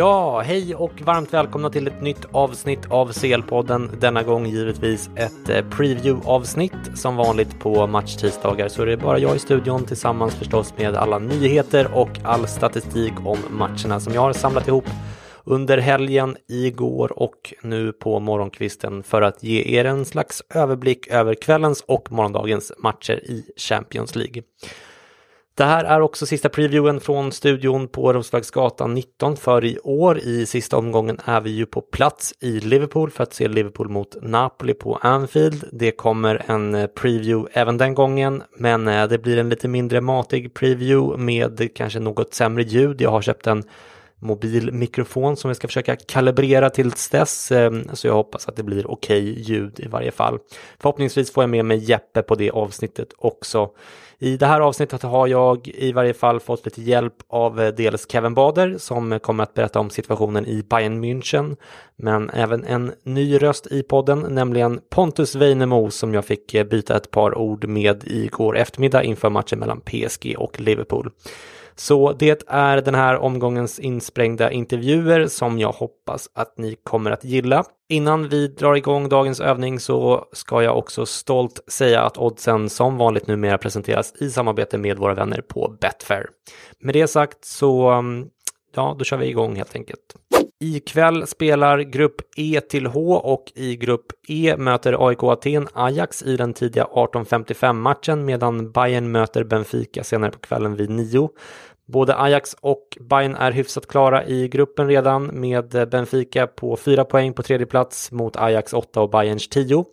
Ja, hej och varmt välkomna till ett nytt avsnitt av CL-podden. Denna gång givetvis ett eh, preview-avsnitt. Som vanligt på matchtisdagar så är det bara jag i studion tillsammans förstås med alla nyheter och all statistik om matcherna som jag har samlat ihop under helgen, igår och nu på morgonkvisten för att ge er en slags överblick över kvällens och morgondagens matcher i Champions League. Det här är också sista previewen från studion på Roslagsgatan 19 för i år. I sista omgången är vi ju på plats i Liverpool för att se Liverpool mot Napoli på Anfield. Det kommer en eh, preview även den gången, men eh, det blir en lite mindre matig preview med kanske något sämre ljud. Jag har köpt en mobilmikrofon som vi ska försöka kalibrera tills dess. Eh, så jag hoppas att det blir okej okay ljud i varje fall. Förhoppningsvis får jag med mig Jeppe på det avsnittet också. I det här avsnittet har jag i varje fall fått lite hjälp av eh, dels Kevin Bader som kommer att berätta om situationen i Bayern München, men även en ny röst i podden, nämligen Pontus Weinemo som jag fick eh, byta ett par ord med igår eftermiddag inför matchen mellan PSG och Liverpool. Så det är den här omgångens insprängda intervjuer som jag hoppas att ni kommer att gilla. Innan vi drar igång dagens övning så ska jag också stolt säga att oddsen som vanligt numera presenteras i samarbete med våra vänner på Betfair. Med det sagt så, mm, ja, då kör vi igång helt enkelt. Ikväll spelar grupp E till H och i grupp E möter AIK Aten Ajax i den tidiga 18.55 matchen medan Bayern möter Benfica senare på kvällen vid 9. Både Ajax och Bayern är hyfsat klara i gruppen redan med Benfica på 4 poäng på tredje plats mot Ajax 8 och Bayerns 10.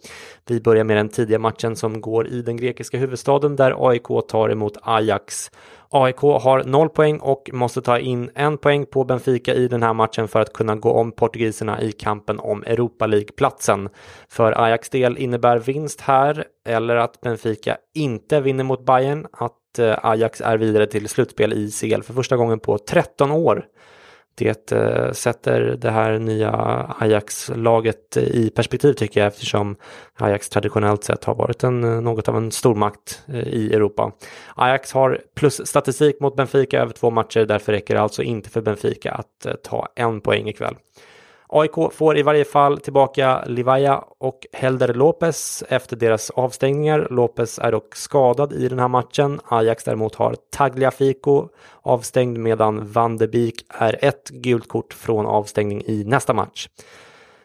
Vi börjar med den tidiga matchen som går i den grekiska huvudstaden där AIK tar emot Ajax. AIK har 0 poäng och måste ta in en poäng på Benfica i den här matchen för att kunna gå om portugiserna i kampen om Europa League-platsen. För Ajax del innebär vinst här eller att Benfica inte vinner mot Bayern att eh, Ajax är vidare till slutspel i CL för första gången på 13 år. Det eh, sätter det här nya Ajax-laget i perspektiv tycker jag eftersom Ajax traditionellt sett har varit en, något av en stormakt eh, i Europa. Ajax har plusstatistik mot Benfica över två matcher, därför räcker det alltså inte för Benfica att eh, ta en poäng ikväll. AIK får i varje fall tillbaka Livaja och Helder Lopez efter deras avstängningar. Lopez är dock skadad i den här matchen. Ajax däremot har Tagliafico avstängd medan Van de Beek är ett gult kort från avstängning i nästa match.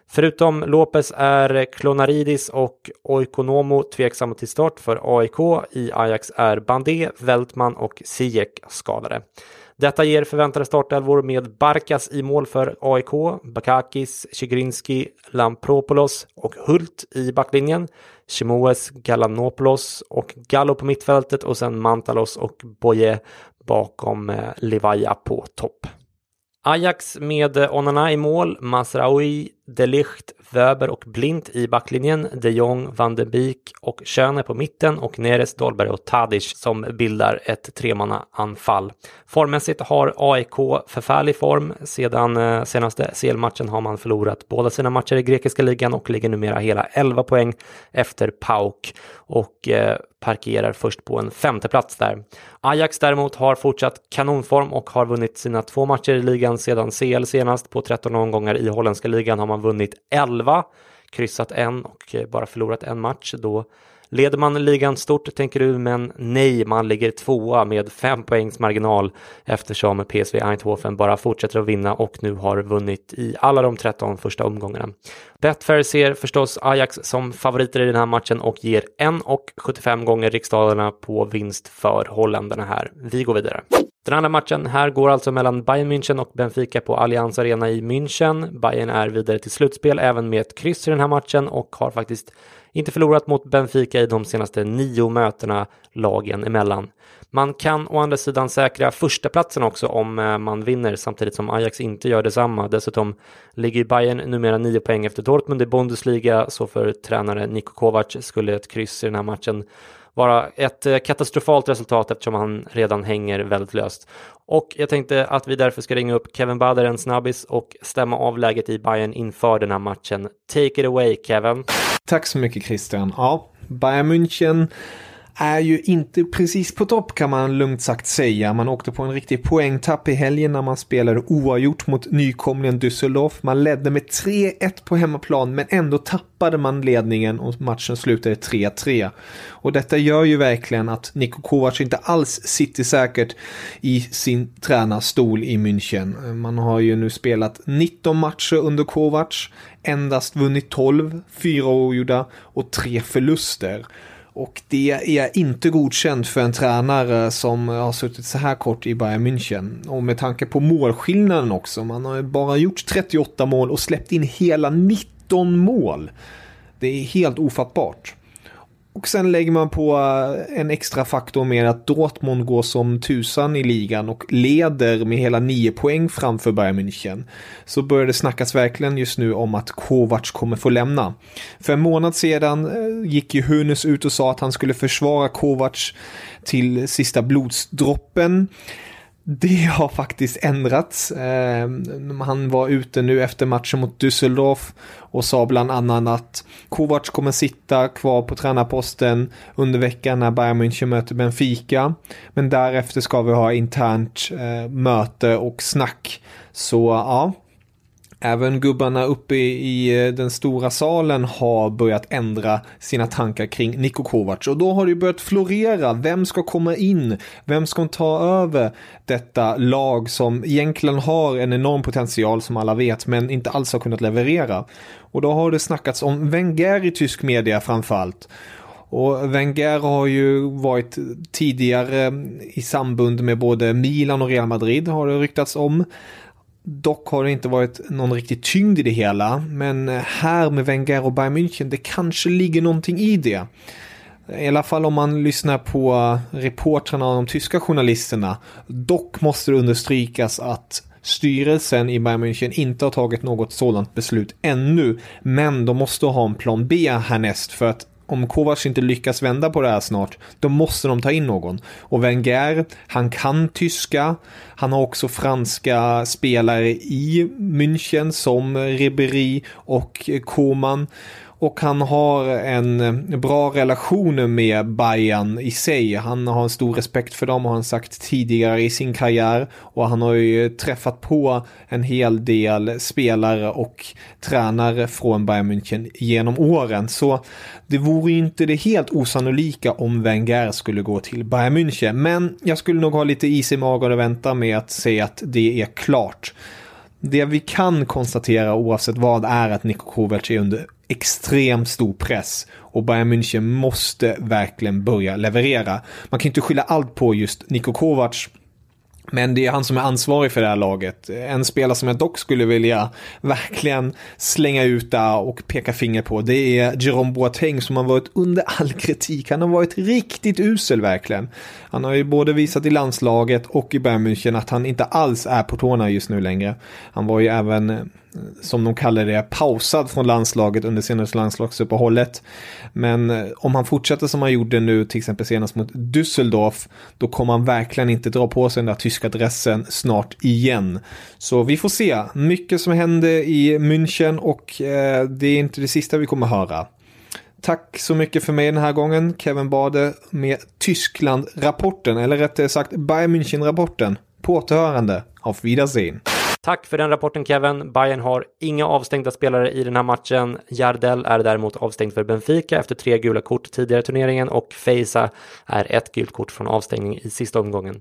Förutom Lopez är Klonaridis och Oikonomo tveksamma till start för AIK. I Ajax är Bandé, Veltman och Ziyech skadade. Detta ger förväntade startelvor med Barkas i mål för AIK, Bakakis, Chigrinski, Lampropoulos och Hult i backlinjen, Chimoes, Galanopoulos och Gallo på mittfältet och sen Mantalos och Boye bakom eh, Livaja på topp. Ajax med eh, Onana i mål, Masraoui, Delicht, Wöber och Blint i backlinjen, de Jong, van de Beek och Schöne på mitten och Neres, Dolberg och Tadic som bildar ett tremanna-anfall. Formmässigt har AIK förfärlig form. Sedan eh, senaste CL-matchen har man förlorat båda sina matcher i grekiska ligan och ligger numera hela 11 poäng efter PAOK och eh, parkerar först på en femteplats där. Ajax däremot har fortsatt kanonform och har vunnit sina två matcher i ligan sedan CL senast. På 13 omgångar i holländska ligan har man vunnit 11, kryssat en och eh, bara förlorat en match. Då Leder man ligan stort tänker du, men nej, man ligger tvåa med fem poängs marginal eftersom PSV Eindhoven bara fortsätter att vinna och nu har vunnit i alla de 13 första omgångarna. Betfair ser förstås Ajax som favoriter i den här matchen och ger 1,75 gånger riksdalerna på vinst för holländarna här. Vi går vidare. Den andra matchen här går alltså mellan Bayern München och Benfica på Allianz Arena i München. Bayern är vidare till slutspel även med ett kryss i den här matchen och har faktiskt inte förlorat mot Benfica i de senaste nio mötena lagen emellan. Man kan å andra sidan säkra förstaplatsen också om eh, man vinner samtidigt som Ajax inte gör detsamma. Dessutom ligger Bayern numera nio poäng efter Dortmund i Bundesliga så för tränare Niko Kovac skulle ett kryss i den här matchen vara ett eh, katastrofalt resultat eftersom han redan hänger väldigt löst. Och jag tänkte att vi därför ska ringa upp Kevin Bader en snabbis och stämma av läget i Bayern inför den här matchen. Take it away Kevin. Tack så mycket Christian. Ja, Bayern München är ju inte precis på topp kan man lugnt sagt säga. Man åkte på en riktig poängtapp i helgen när man spelade oavgjort mot nykomlingen Düsseldorf. Man ledde med 3-1 på hemmaplan men ändå tappade man ledningen och matchen slutade 3-3. Och detta gör ju verkligen att Niko Kovac inte alls sitter säkert i sin tränarstol i München. Man har ju nu spelat 19 matcher under Kovac, endast vunnit 12, fyra oavgjorda och tre förluster. Och det är inte godkänt för en tränare som har suttit så här kort i Bayern München. Och med tanke på målskillnaden också. Man har bara gjort 38 mål och släppt in hela 19 mål. Det är helt ofattbart. Och sen lägger man på eh, en extra faktor med att Dortmund går som tusan i ligan och leder med hela nio poäng framför Bayern München. Så börjar det snackas verkligen just nu om att Kovac kommer få lämna. För en månad sedan eh, gick ju Hunes ut och sa att han skulle försvara Kovac till sista blodsdroppen. Det har faktiskt ändrats. Eh, han var ute nu efter matchen mot Düsseldorf och sa bland annat att Kovac kommer sitta kvar på tränarposten under veckan när Bayern München möter Benfica. Men därefter ska vi ha internt eh, möte och snack. Så ja, Även gubbarna uppe i eh, den stora salen har börjat ändra sina tankar kring Niko Kovac och då har det börjat florera. Vem ska komma in? Vem ska ta över detta lag som egentligen har en enorm potential som alla vet men inte alls har kunnat leverera? Och då har det snackats om Wenger i tysk media framförallt. Och Wenger har ju varit tidigare i sambund med både Milan och Real Madrid har det ryktats om. Dock har det inte varit någon riktig tyngd i det hela, men här med Wenger och Bayern München, det kanske ligger någonting i det. I alla fall om man lyssnar på reportrarna och de tyska journalisterna. Dock måste det understrykas att styrelsen i Bayern München inte har tagit något sådant beslut ännu. Men de måste ha en plan B härnäst för att om Kovac inte lyckas vända på det här snart, då måste de ta in någon. Och Wenger, han kan tyska. Han har också franska spelare i München som Ribéry och Koman. Och han har en bra relation med Bayern i sig. Han har en stor respekt för dem har han sagt tidigare i sin karriär. Och han har ju träffat på en hel del spelare och tränare från Bayern München genom åren. Så det vore ju inte det helt osannolika om Wenger skulle gå till Bayern München. Men jag skulle nog ha lite is i magen och vänta med att säga att det är klart. Det vi kan konstatera oavsett vad är att Niko Kovac är under extremt stor press och Bayern München måste verkligen börja leverera. Man kan inte skylla allt på just Niko Kovac men det är han som är ansvarig för det här laget. En spelare som jag dock skulle vilja verkligen slänga ut där och peka finger på det är Jerome Boateng som har varit under all kritik. Han har varit riktigt usel verkligen. Han har ju både visat i landslaget och i Bayern München att han inte alls är på tårna just nu längre. Han var ju även som de kallar det, pausad från landslaget under senaste landslagsuppehållet. Men eh, om han fortsätter som han gjorde nu, till exempel senast mot Düsseldorf, då kommer han verkligen inte dra på sig den där tyska dressen snart igen. Så vi får se. Mycket som hände i München och eh, det är inte det sista vi kommer höra. Tack så mycket för mig den här gången, Kevin Bade med Tyskland-rapporten, eller rättare sagt Bayern München-rapporten. På återhörande. Auf Wiedersehen. Tack för den rapporten Kevin. Bayern har inga avstängda spelare i den här matchen. Jardel är däremot avstängd för Benfica efter tre gula kort tidigare i turneringen och Feisa är ett gult kort från avstängning i sista omgången.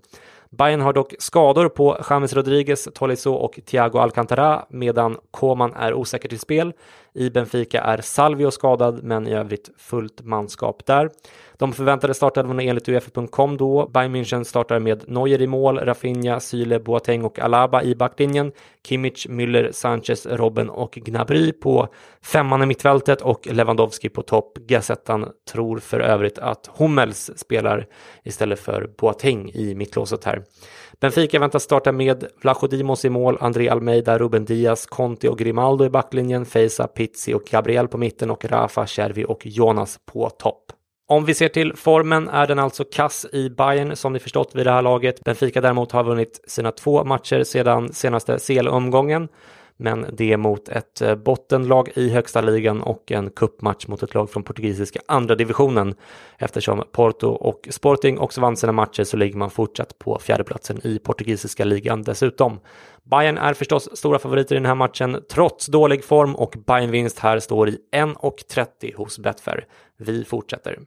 Bayern har dock skador på James Rodriguez, Tolisso och Thiago Alcantara medan Koman är osäker till spel. I Benfica är Salvio skadad men i övrigt fullt manskap där. De förväntade startelvorna enligt Uefa.com då. Bayern München startar med Neuer i mål, Rafinha, Syle, Boateng och Alaba i backlinjen. Kimmich, Müller, Sanchez, Robben och Gnabry på femman i mittfältet och Lewandowski på topp. Gazettan tror för övrigt att Hummels spelar istället för Boateng i mittlåset här. Benfica väntas starta med Vlachodimos i mål, André Almeida, Ruben Diaz, Conti och Grimaldo i backlinjen, Feisa, Pizzi och Gabriel på mitten och Rafa, Cervi och Jonas på topp. Om vi ser till formen är den alltså kass i Bayern som ni förstått vid det här laget. Benfica däremot har vunnit sina två matcher sedan senaste CL-omgången men det är mot ett eh, bottenlag i högsta ligan och en kuppmatch mot ett lag från portugisiska andra divisionen. Eftersom Porto och Sporting också vann sina matcher så ligger man fortsatt på fjärdeplatsen i portugisiska ligan dessutom. Bayern är förstås stora favoriter i den här matchen trots dålig form och Bayern vinst här står i 1,30 hos Betfair. Vi fortsätter.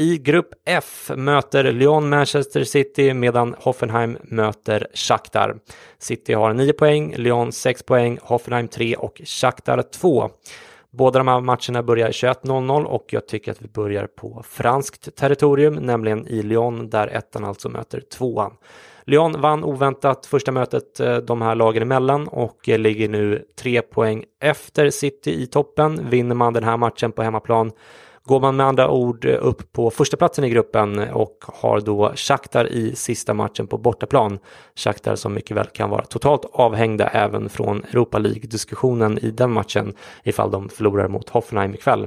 I grupp F möter Lyon Manchester City medan Hoffenheim möter Shakhtar. City har 9 poäng, Lyon 6 poäng, Hoffenheim 3 och Shakhtar 2. Båda de här matcherna börjar 21.00 och jag tycker att vi börjar på franskt territorium, nämligen i Lyon där ettan alltså möter tvåan. Lyon vann oväntat första mötet eh, de här lagen emellan och eh, ligger nu tre poäng efter City i toppen. Vinner man den här matchen på hemmaplan går man med andra ord eh, upp på första platsen i gruppen och har då Shakhtar i sista matchen på bortaplan. Shakhtar som mycket väl kan vara totalt avhängda även från Europa League-diskussionen i den matchen ifall de förlorar mot Hoffenheim ikväll.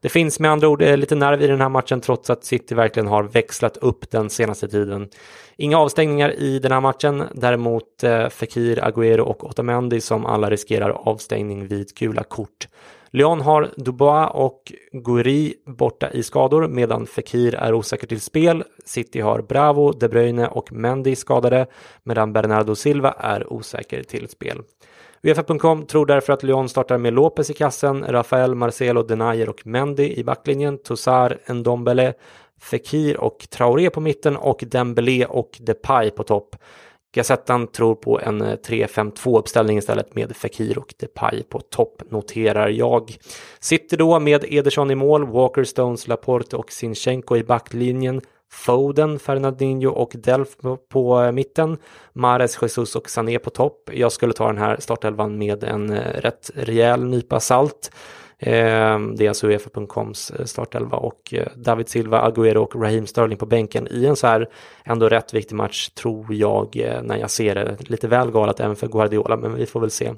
Det finns med andra ord eh, lite nerv i den här matchen trots att City verkligen har växlat upp den senaste tiden. Inga avstängningar i den här matchen, däremot eh, Fekir, Agüero och Otamendi som alla riskerar avstängning vid gula kort. Lyon har Dubois och Gouiri borta i skador medan Fekir är osäker till spel. City har Bravo, De Bruyne och Mendy skadade medan Bernardo Silva är osäker till spel. Uefa.com tror därför att Lyon startar med Lopez i kassen, Rafael, Marcelo, Denayer och Mendy i backlinjen, Tossar, Ndombele, Fekir och Traoré på mitten och Dembélé och Depay på topp. Gazettan tror på en eh, 3-5-2-uppställning istället med Fekir och Depay på topp noterar jag. Sitter då med Ederson i mål, Walker, Stones, Laporte och Sinchenko i backlinjen. Foden, Fernandinho och Delf på eh, mitten. Mares, Jesus och Sané på topp. Jag skulle ta den här startelvan med en eh, rätt rejäl nypa salt. Ehm, det är alltså Uefa.coms eh, startelva och eh, David Silva, Agüero och Raheem Sterling på bänken i en så här ändå rätt viktig match tror jag eh, när jag ser det. Lite väl galet även för Guardiola men vi får väl se.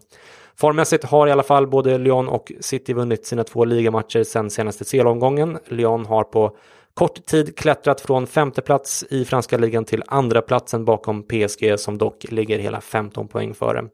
Formmässigt har i alla fall både Lyon och City vunnit sina två ligamatcher sen senaste CL-omgången. Lyon har på kort tid klättrat från femte plats i franska ligan till andra platsen bakom PSG som dock ligger hela 15 poäng före.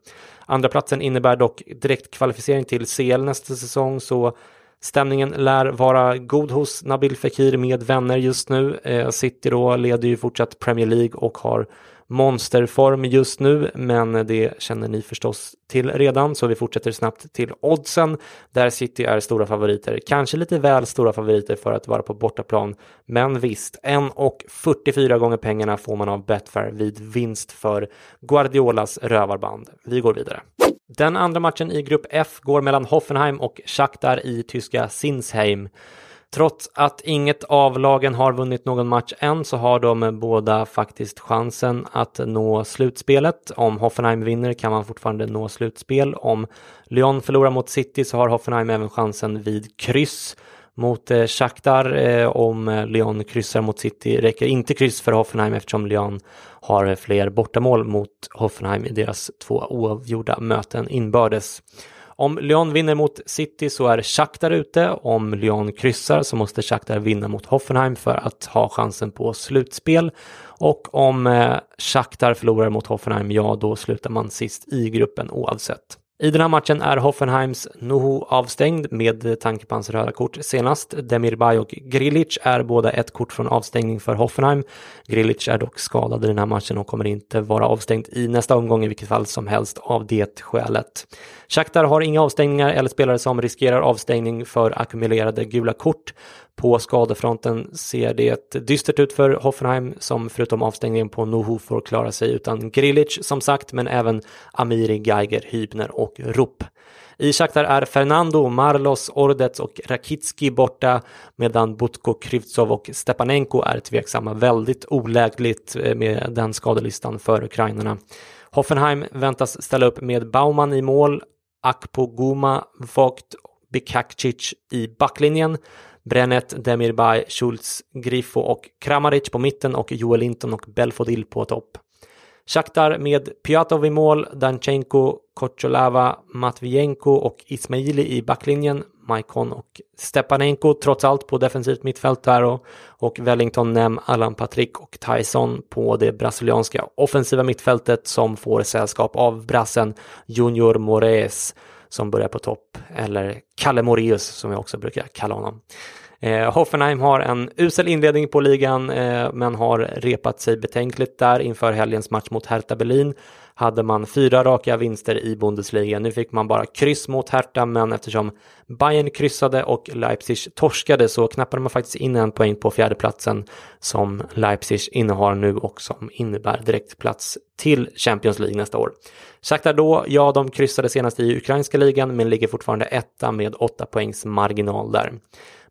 Andra platsen innebär dock direkt kvalificering till CL nästa säsong så stämningen lär vara god hos Nabil Fekir med vänner just nu. Eh, City då leder ju fortsatt Premier League och har monsterform just nu, men det känner ni förstås till redan, så vi fortsätter snabbt till oddsen där City är stora favoriter. Kanske lite väl stora favoriter för att vara på bortaplan, men visst, 1,44 gånger pengarna får man av Betfair vid vinst för Guardiolas rövarband. Vi går vidare. Den andra matchen i grupp F går mellan Hoffenheim och Shakhtar i tyska Sinsheim. Trots att inget av lagen har vunnit någon match än så har de båda faktiskt chansen att nå slutspelet. Om Hoffenheim vinner kan man fortfarande nå slutspel. Om Lyon förlorar mot City så har Hoffenheim även chansen vid kryss mot eh, Shakhtar. Eh, om Lyon kryssar mot City räcker inte kryss för Hoffenheim eftersom Lyon har fler bortamål mot Hoffenheim i deras två oavgjorda möten inbördes. Om Lyon vinner mot City så är Shakhtar ute. Om Lyon kryssar så måste Shakhtar vinna mot Hoffenheim för att ha chansen på slutspel. Och om eh, Shakhtar förlorar mot Hoffenheim, ja då slutar man sist i gruppen oavsett. I den här matchen är Hoffenheims Nuhu avstängd med tanke på hans röda kort senast. Demirbay och Grilic är båda ett kort från avstängning för Hoffenheim. Grilic är dock skadad i den här matchen och kommer inte vara avstängd i nästa omgång i vilket fall som helst av det skälet. Shakhtar har inga avstängningar eller spelare som riskerar avstängning för ackumulerade gula kort. På skadefronten ser det dystert ut för Hoffenheim som förutom avstängningen på Nuhu får klara sig utan Grilic som sagt men även Amiri, Geiger, Hybner och Rupp. I Shakhtar är Fernando, Marlos, Ordets och Rakitski borta medan Butko, Kryvtsov och Stepanenko är tveksamma. Väldigt olägligt eh, med den skadelistan för ukrainarna. Hoffenheim väntas ställa upp med Baumann i mål, Akpoguma, Vogt, Bikakcic i backlinjen. Brennet, Demirbay, Schultz, Grifo och Kramaric på mitten och Joel Linton och Belfodil på topp. Shakhtar med Pyatov i mål, Danchenko, Kocholava, Matvienko och Ismaili i backlinjen. Maikon och Stepanenko trots allt på defensivt mittfält där och, och Wellington, Nem, Allan Patrick och Tyson på det brasilianska offensiva mittfältet som får sällskap av brassen Junior Moraes som börjar på topp, eller Kalle Moreus som jag också brukar kalla honom. Eh, Hoffenheim har en usel inledning på ligan eh, men har repat sig betänkligt där inför helgens match mot Hertha Berlin. Hade man fyra raka vinster i Bundesliga. Nu fick man bara kryss mot Hertha men eftersom Bayern kryssade och Leipzig torskade så knappade man faktiskt in en poäng på fjärdeplatsen som Leipzig innehar nu och som innebär direktplats till Champions League nästa år. Shakhtar då, ja de kryssade senast i ukrainska ligan men ligger fortfarande etta med åtta poängs marginal där.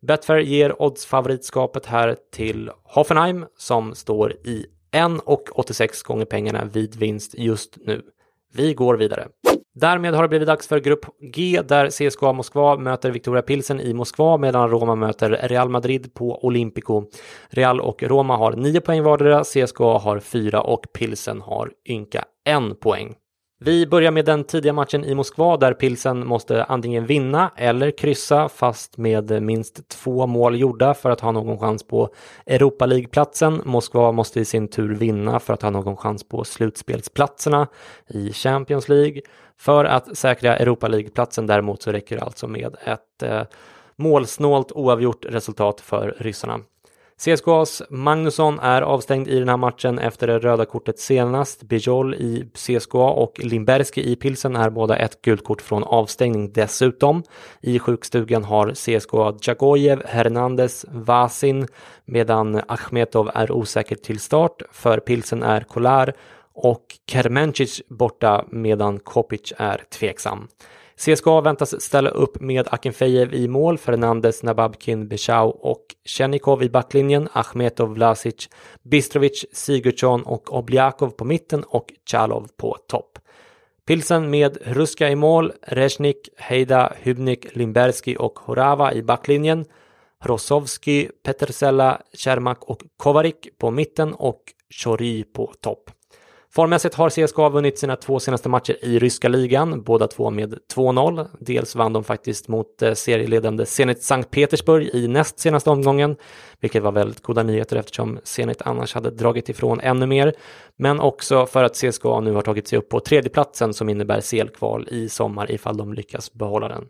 Betfair ger oddsfavoritskapet här till Hoffenheim som står i 1,86 gånger pengarna vid vinst just nu. Vi går vidare. Därmed har det blivit dags för grupp G där CSKA Moskva möter Victoria Pilsen i Moskva medan Roma möter Real Madrid på Olympico. Real och Roma har 9 poäng vardera, CSKA har 4 och Pilsen har ynka 1 poäng. Vi börjar med den tidiga matchen i Moskva där Pilsen måste antingen vinna eller kryssa fast med minst två mål gjorda för att ha någon chans på Europa League-platsen. Moskva måste i sin tur vinna för att ha någon chans på slutspelsplatserna i Champions League. För att säkra Europa League-platsen däremot så räcker det alltså med ett eh, målsnålt oavgjort resultat för ryssarna. CSKAs Magnusson är avstängd i den här matchen efter det röda kortet senast. Bijol i CSKA och Limberski i Pilsen är båda ett gult kort från avstängning dessutom. I sjukstugan har CSKA Djagojev, Hernandez, Vasin medan Achmetov är osäker till start. För Pilsen är Kolar och Kermencic borta medan Kopic är tveksam. CSKA väntas ställa upp med Akinfejev i mål, Fernandes, Nababkin, Bechau och Chenikov i backlinjen, Achmetov, Vlasic, Bistrovic, Sigurdsson och Obliakov på mitten och Chalov på topp. Pilsen med Ruska i mål, Reznik, Heida, Hybnik, Limberski och Horava i backlinjen, Rosovski, Petersella, Cermak och Kovarik på mitten och Chori på topp. Formmässigt har CSKA vunnit sina två senaste matcher i ryska ligan, båda två med 2-0. Dels vann de faktiskt mot eh, serieledande Zenit Sankt Petersburg i näst senaste omgången, vilket var väldigt goda nyheter eftersom Zenit annars hade dragit ifrån ännu mer. Men också för att CSKA nu har tagit sig upp på tredjeplatsen som innebär selkval i sommar ifall de lyckas behålla den.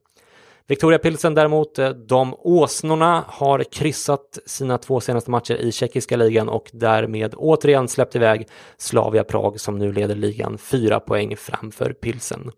Victoria Pilsen däremot, eh, de åsnorna har kryssat sina två senaste matcher i tjeckiska ligan och därmed återigen släppt iväg Slavia Prag som nu leder ligan fyra poäng framför Pilsen.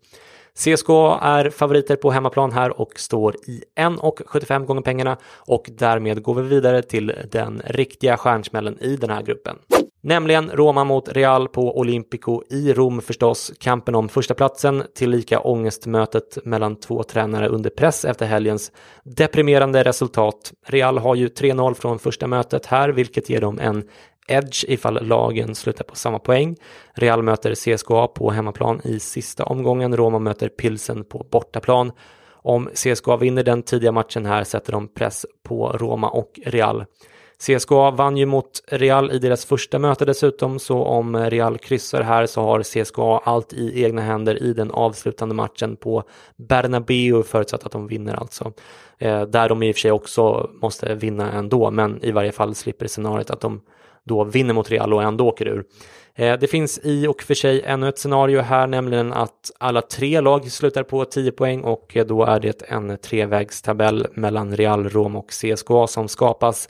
CSKA är favoriter på hemmaplan här och står i 1,75 gånger pengarna och därmed går vi vidare till den riktiga stjärnsmällen i den här gruppen. Nämligen Roma mot Real på Olympico i Rom förstås. Kampen om förstaplatsen, tillika ångestmötet mellan två tränare under press efter helgens deprimerande resultat. Real har ju 3-0 från första mötet här, vilket ger dem en edge ifall lagen slutar på samma poäng. Real möter CSKA på hemmaplan i sista omgången. Roma möter Pilsen på bortaplan. Om CSKA vinner den tidiga matchen här sätter de press på Roma och Real. CSKA vann ju mot Real i deras första möte dessutom, så om Real kryssar här så har CSKA allt i egna händer i den avslutande matchen på Bernabeu, förutsatt att de vinner alltså. Eh, där de i och för sig också måste vinna ändå, men i varje fall slipper scenariot att de då vinner mot Real och ändå åker ur. Eh, det finns i och för sig ännu ett scenario här, nämligen att alla tre lag slutar på 10 poäng och då är det en trevägstabell mellan Real, Rom och CSKA som skapas.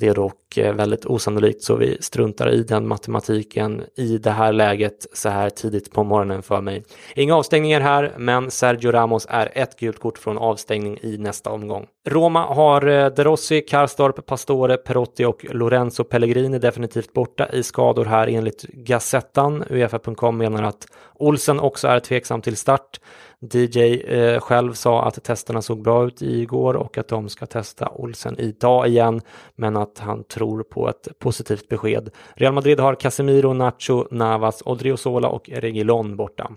Det är och eh, väldigt osannolikt så vi struntar i den matematiken i det här läget så här tidigt på morgonen för mig. Inga avstängningar här, men Sergio Ramos är ett gult kort från avstängning i nästa omgång. Roma har eh, De Rossi, Karstorp, Pastore, Perotti och Lorenzo Pellegrini definitivt borta i skador här enligt Gazettan. Uefa.com menar att Olsen också är tveksam till start. DJ eh, själv sa att testerna såg bra ut igår och att de ska testa Olsen idag igen, men att han tror tror på ett positivt besked. Real Madrid har Casemiro, Nacho, Navas, Odriozola och Regilon borta.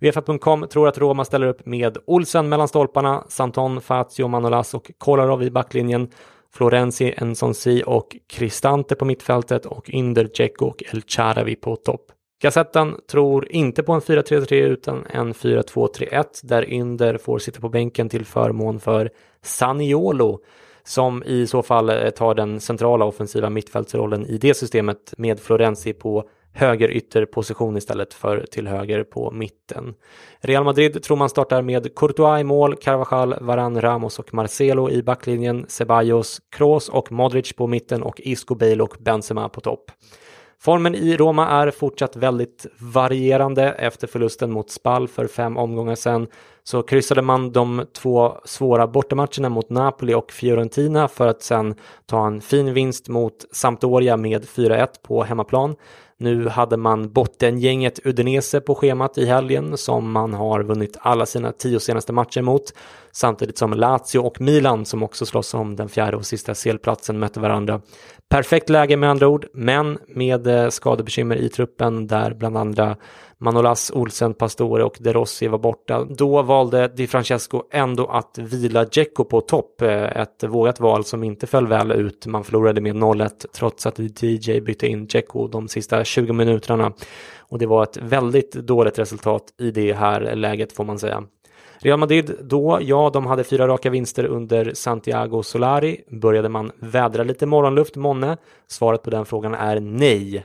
Uefa.com tror att Roma ställer upp med Olsen mellan stolparna, Santon, Fazio, Manolas och Kolarov i backlinjen, Florenzi, Ensonsi och Cristante på mittfältet och Inder, Dzeko och El Charavi på topp. Gazetten tror inte på en 4-3-3 utan en 4-2-3-1 där Ynder får sitta på bänken till förmån för Saniolo som i så fall eh, tar den centrala offensiva mittfältsrollen i det systemet med Florenzi på höger ytterposition istället för till höger på mitten. Real Madrid tror man startar med Courtois i mål, Carvajal, Varan, Ramos och Marcelo i backlinjen, Ceballos, Kroos och Modric på mitten och Isco, Bale och Benzema på topp. Formen i Roma är fortsatt väldigt varierande. Efter förlusten mot Spal för fem omgångar sedan så kryssade man de två svåra bortamatcherna mot Napoli och Fiorentina för att sen ta en fin vinst mot Sampdoria med 4-1 på hemmaplan. Nu hade man bottengänget Udinese på schemat i helgen som man har vunnit alla sina tio senaste matcher mot. Samtidigt som Lazio och Milan som också slåss om den fjärde och sista selplatsen mötte varandra. Perfekt läge med andra ord, men med eh, skadebekymmer i truppen där bland andra Manolas, Olsen, Pastore och De Rossi var borta. Då valde Di Francesco ändå att vila Dzeko på topp. Eh, ett vågat val som inte föll väl ut. Man förlorade med 0-1 trots att DJ bytte in Dzeko de sista 20 minuterna. Och det var ett väldigt dåligt resultat i det här läget får man säga. Real Madrid då, ja, de hade fyra raka vinster under Santiago Solari. Började man vädra lite morgonluft månne? Svaret på den frågan är nej.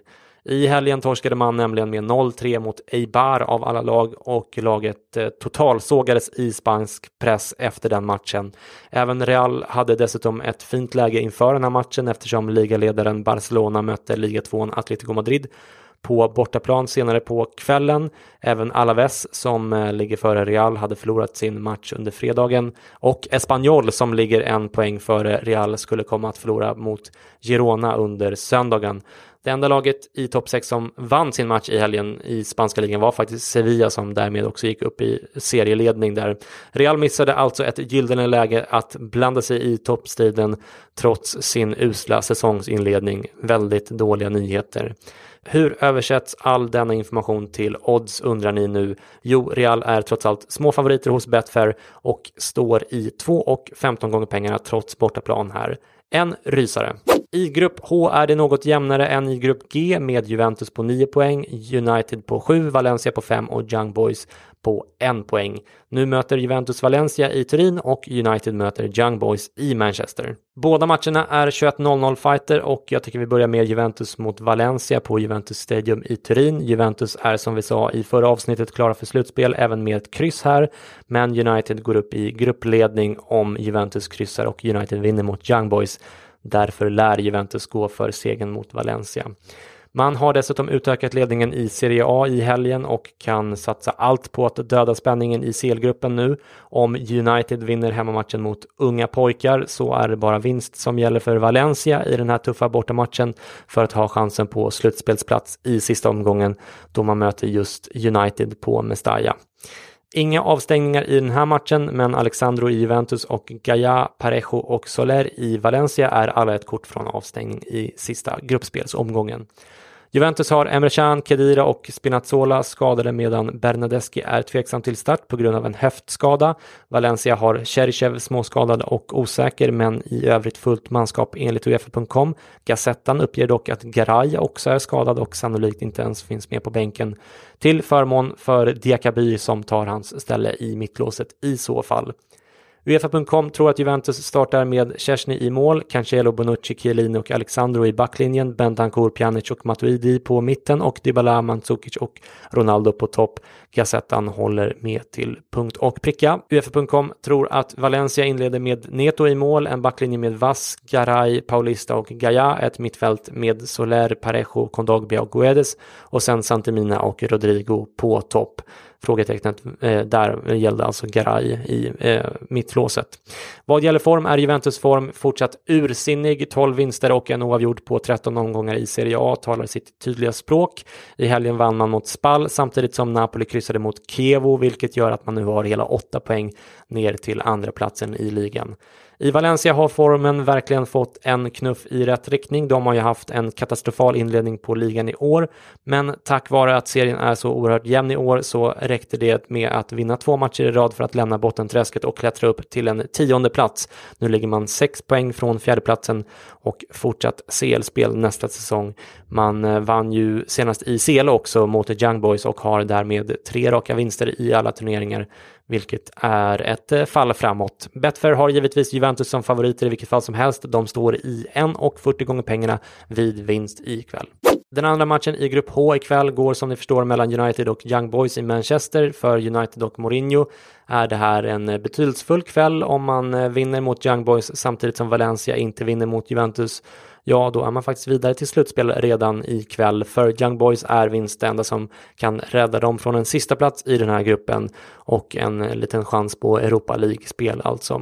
I helgen torskade man nämligen med 0-3 mot Eibar av alla lag och laget eh, totalsågades i spansk press efter den matchen. Även Real hade dessutom ett fint läge inför den här matchen eftersom ligaledaren Barcelona mötte ligatvåan Atletico Madrid på bortaplan senare på kvällen. Även Alaves som eh, ligger före Real hade förlorat sin match under fredagen och Espanyol som ligger en poäng före Real skulle komma att förlora mot Girona under söndagen. Det enda laget i topp 6 som vann sin match i helgen i spanska ligan var faktiskt Sevilla som därmed också gick upp i serieledning där. Real missade alltså ett gyllene läge att blanda sig i toppstriden trots sin usla säsongsinledning. Väldigt dåliga nyheter. Hur översätts all denna information till odds undrar ni nu? Jo, Real är trots allt små favoriter hos Betfair och står i 2 och 15 gånger pengarna trots bortaplan här. En rysare. I grupp H är det något jämnare än i grupp G med Juventus på 9 poäng, United på 7, Valencia på 5 och Young Boys på 1 poäng. Nu möter Juventus Valencia i Turin och United möter Young Boys i Manchester. Båda matcherna är 21.00 fighter och jag tycker vi börjar med Juventus mot Valencia på Juventus Stadium i Turin. Juventus är som vi sa i förra avsnittet klara för slutspel även med ett kryss här, men United går upp i gruppledning om Juventus kryssar och United vinner mot Young Boys. Därför lär Juventus gå för segern mot Valencia. Man har dessutom utökat ledningen i Serie A i helgen och kan satsa allt på att döda spänningen i CL-gruppen nu. Om United vinner hemmamatchen mot unga pojkar så är det bara vinst som gäller för Valencia i den här tuffa bortamatchen för att ha chansen på slutspelsplats i sista omgången då man möter just United på Mestalla. Inga avstängningar i den här matchen, men Alexandro i Juventus och Gaia, Parejo och Soler i Valencia är alla ett kort från avstängning i sista gruppspelsomgången. Juventus har Emre Can, Kedira och Spinazzola skadade medan Bernadeschi är tveksam till start på grund av en höftskada. Valencia har Cherchev småskadad och osäker men i övrigt fullt manskap enligt Uefa.com. Gazettan uppger dock att Garay också är skadad och sannolikt inte ens finns med på bänken till förmån för Diakaby som tar hans ställe i mittlåset i så fall. Uefa.com tror att Juventus startar med Szczesny i mål, Cancelo, Bonucci, Chiellini och Alexandro i backlinjen, Bentancur, Pjanic och Matuidi på mitten och Dybala, Mandzukic och Ronaldo på topp. Gazettan håller med till punkt och pricka. Uefa.com tror att Valencia inleder med Neto i mål, en backlinje med Vass, Garay, Paulista och Gaia, ett mittfält med Soler, Parejo, Kondogbia och Guedes och sen Santemina och Rodrigo på topp. Frågetecknet eh, där gällde alltså Garay i eh, mittflåset. Vad gäller form är Juventus form fortsatt ursinnig. 12 vinster och en oavgjord på 13 omgångar i Serie A talar sitt tydliga språk. I helgen vann man mot Spal samtidigt som Napoli kryssade mot Kevo vilket gör att man nu har hela 8 poäng ner till andra platsen i ligan. I Valencia har formen verkligen fått en knuff i rätt riktning. De har ju haft en katastrofal inledning på ligan i år, men tack vare att serien är så oerhört jämn i år så räckte det med att vinna två matcher i rad för att lämna bottenträsket och klättra upp till en tionde plats. Nu ligger man sex poäng från fjärdeplatsen och fortsatt CL-spel nästa säsong. Man eh, vann ju senast i CL också mot Young Boys och har därmed tre raka vinster i alla turneringar vilket är ett eh, fall framåt. Betfair har givetvis Juventus som favoriter i vilket fall som helst. De står i 1,40 gånger pengarna vid vinst ikväll. Den andra matchen i grupp H ikväll går som ni förstår mellan United och Young Boys i Manchester. För United och Mourinho är det här en eh, betydelsefull kväll om man eh, vinner mot Young Boys samtidigt som Valencia inte vinner mot Juventus ja då är man faktiskt vidare till slutspel redan ikväll. För Young Boys är vinst det enda som kan rädda dem från en sista plats i den här gruppen och en liten chans på Europa League-spel alltså.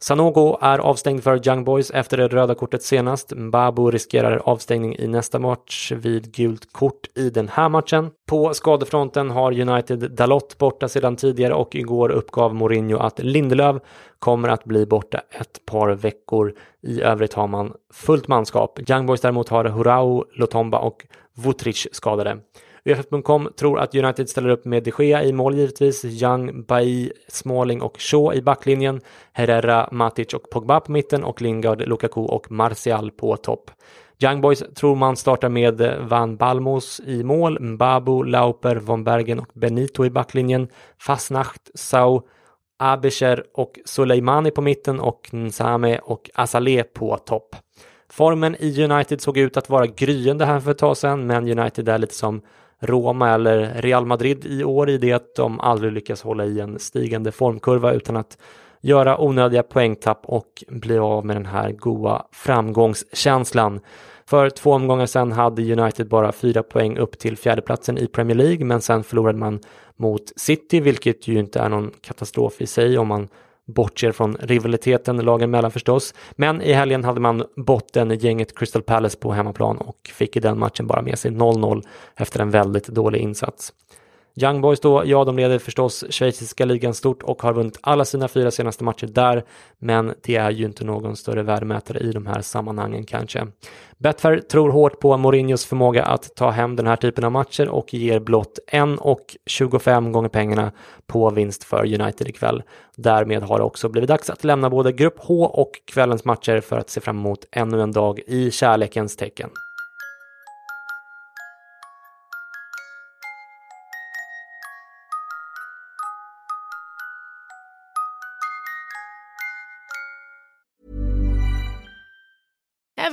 Sanogo är avstängd för Young Boys efter det röda kortet senast. Mbabu riskerar avstängning i nästa match vid gult kort i den här matchen. På skadefronten har United Dalot borta sedan tidigare och igår uppgav Mourinho att Lindelöf kommer att bli borta ett par veckor. I övrigt har man fullt manskap. Young Boys däremot har Hurao, Lotomba och Vutric skadade. Uefa.com tror att United ställer upp med de Gea i mål givetvis, Young, Bai, Smalling och Shaw i backlinjen, Herrera, Matic och Pogba på mitten och Lingard, Lukaku och Martial på topp. Young Boys tror man startar med Van Balmos i mål, Mbabu, Lauper, Von Bergen och Benito i backlinjen, Fasnacht, Sau, Abischer och Soleimani på mitten och Nsame och Azaleh på topp. Formen i United såg ut att vara gryende här för ett tag sedan, men United är lite som Roma eller Real Madrid i år i det att de aldrig lyckas hålla i en stigande formkurva utan att göra onödiga poängtapp och bli av med den här goa framgångskänslan. För två omgångar sedan hade United bara fyra poäng upp till fjärdeplatsen i Premier League men sen förlorade man mot City vilket ju inte är någon katastrof i sig om man bortser från rivaliteten lagen mellan förstås. Men i helgen hade man botten gänget Crystal Palace på hemmaplan och fick i den matchen bara med sig 0-0 efter en väldigt dålig insats. Young Boys då, ja de leder förstås schweiziska ligan stort och har vunnit alla sina fyra senaste matcher där, men det är ju inte någon större värdemätare i de här sammanhangen kanske. Betfair tror hårt på Mourinhos förmåga att ta hem den här typen av matcher och ger blott 1,25 gånger pengarna på vinst för United ikväll. Därmed har det också blivit dags att lämna både Grupp H och kvällens matcher för att se fram emot ännu en dag i kärlekens tecken.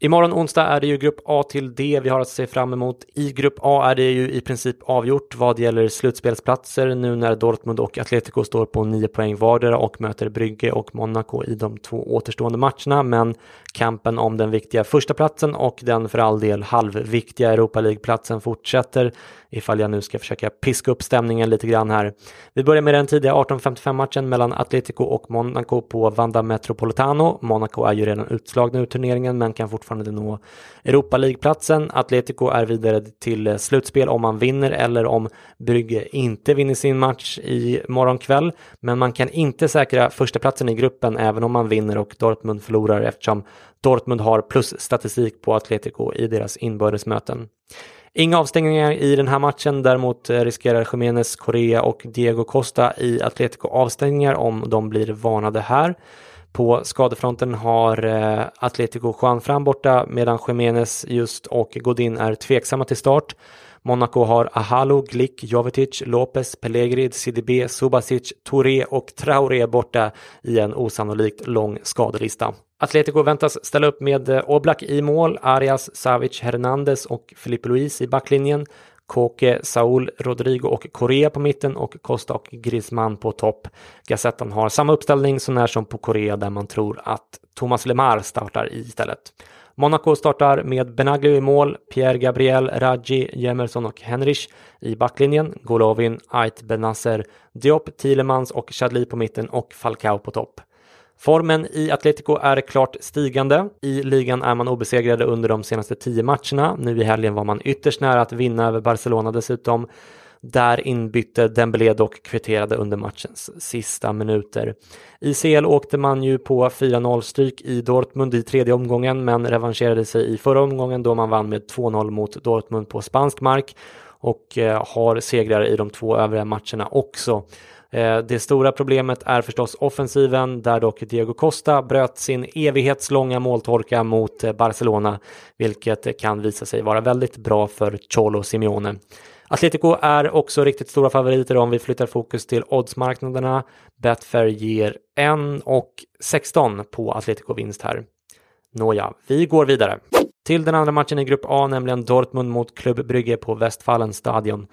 Imorgon onsdag är det ju grupp A till D vi har att se fram emot. I grupp A är det ju i princip avgjort vad gäller slutspelsplatser nu när Dortmund och Atletico står på 9 poäng vardera och möter Brygge och Monaco i de två återstående matcherna. Men kampen om den viktiga första platsen och den för all del halvviktiga Europa League-platsen fortsätter ifall jag nu ska försöka piska upp stämningen lite grann här. Vi börjar med den tidiga 18.55-matchen mellan Atletico och Monaco på Vanda Metropolitano. Monaco är ju redan utslagna ur turneringen men kan fortfarande nå Europa League-platsen. Atletico är vidare till slutspel om man vinner eller om Brygge inte vinner sin match i morgon kväll. Men man kan inte säkra första platsen i gruppen även om man vinner och Dortmund förlorar eftersom Dortmund har plusstatistik på Atletico i deras inbördesmöten. Inga avstängningar i den här matchen, däremot riskerar Jiménez, Correa och Diego Costa i Atletico avstängningar om de blir varnade här. På skadefronten har eh, Atletico Juan Fram borta medan Jiménez just och Godin är tveksamma till start. Monaco har Ahalo, Glick, Jovetic, Lopez, Pellegrid, CDB, Subasic, Touré och Traoré borta i en osannolikt lång skadelista. Atletico väntas ställa upp med eh, Oblak i mål, Arias, Savic, Hernandez och Felipe Luis i backlinjen. Koke, Saul, Rodrigo och Correa på mitten och Costa och Griezmann på topp. Gazettan har samma uppställning så när som på Korea där man tror att Thomas Lemar startar istället. Monaco startar med Benaglio i mål, Pierre Gabriel, Raji, Jemerson och Henrich i backlinjen, Golovin, Ait Benasser, Diop, Thielemans och Chadli på mitten och Falcao på topp. Formen i Atletico är klart stigande. I ligan är man obesegrade under de senaste tio matcherna. Nu i helgen var man ytterst nära att vinna över Barcelona dessutom. Där inbytte Dembélé dock kvitterade under matchens sista minuter. I CL åkte man ju på 4-0 stryk i Dortmund i tredje omgången men revanscherade sig i förra omgången då man vann med 2-0 mot Dortmund på spansk mark och eh, har segrar i de två övriga matcherna också. Eh, det stora problemet är förstås offensiven där dock Diego Costa bröt sin evighetslånga måltorka mot eh, Barcelona, vilket kan visa sig vara väldigt bra för Cholo Simeone. Atletico är också riktigt stora favoriter om vi flyttar fokus till oddsmarknaderna. Betfair ger 1 och 16 på Atletico vinst här. Nåja, vi går vidare. Till den andra matchen i Grupp A, nämligen Dortmund mot Club Brygge på Westfalen stadion.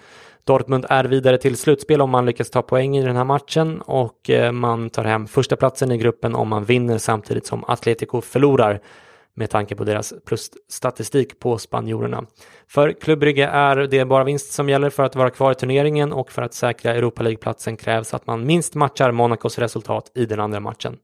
Dortmund är vidare till slutspel om man lyckas ta poäng i den här matchen och eh, man tar hem första platsen i gruppen om man vinner samtidigt som Atletico förlorar med tanke på deras plusstatistik på spanjorerna. För Club Brygge är det bara vinst som gäller för att vara kvar i turneringen och för att säkra Europa League-platsen krävs att man minst matchar Monacos resultat i den andra matchen.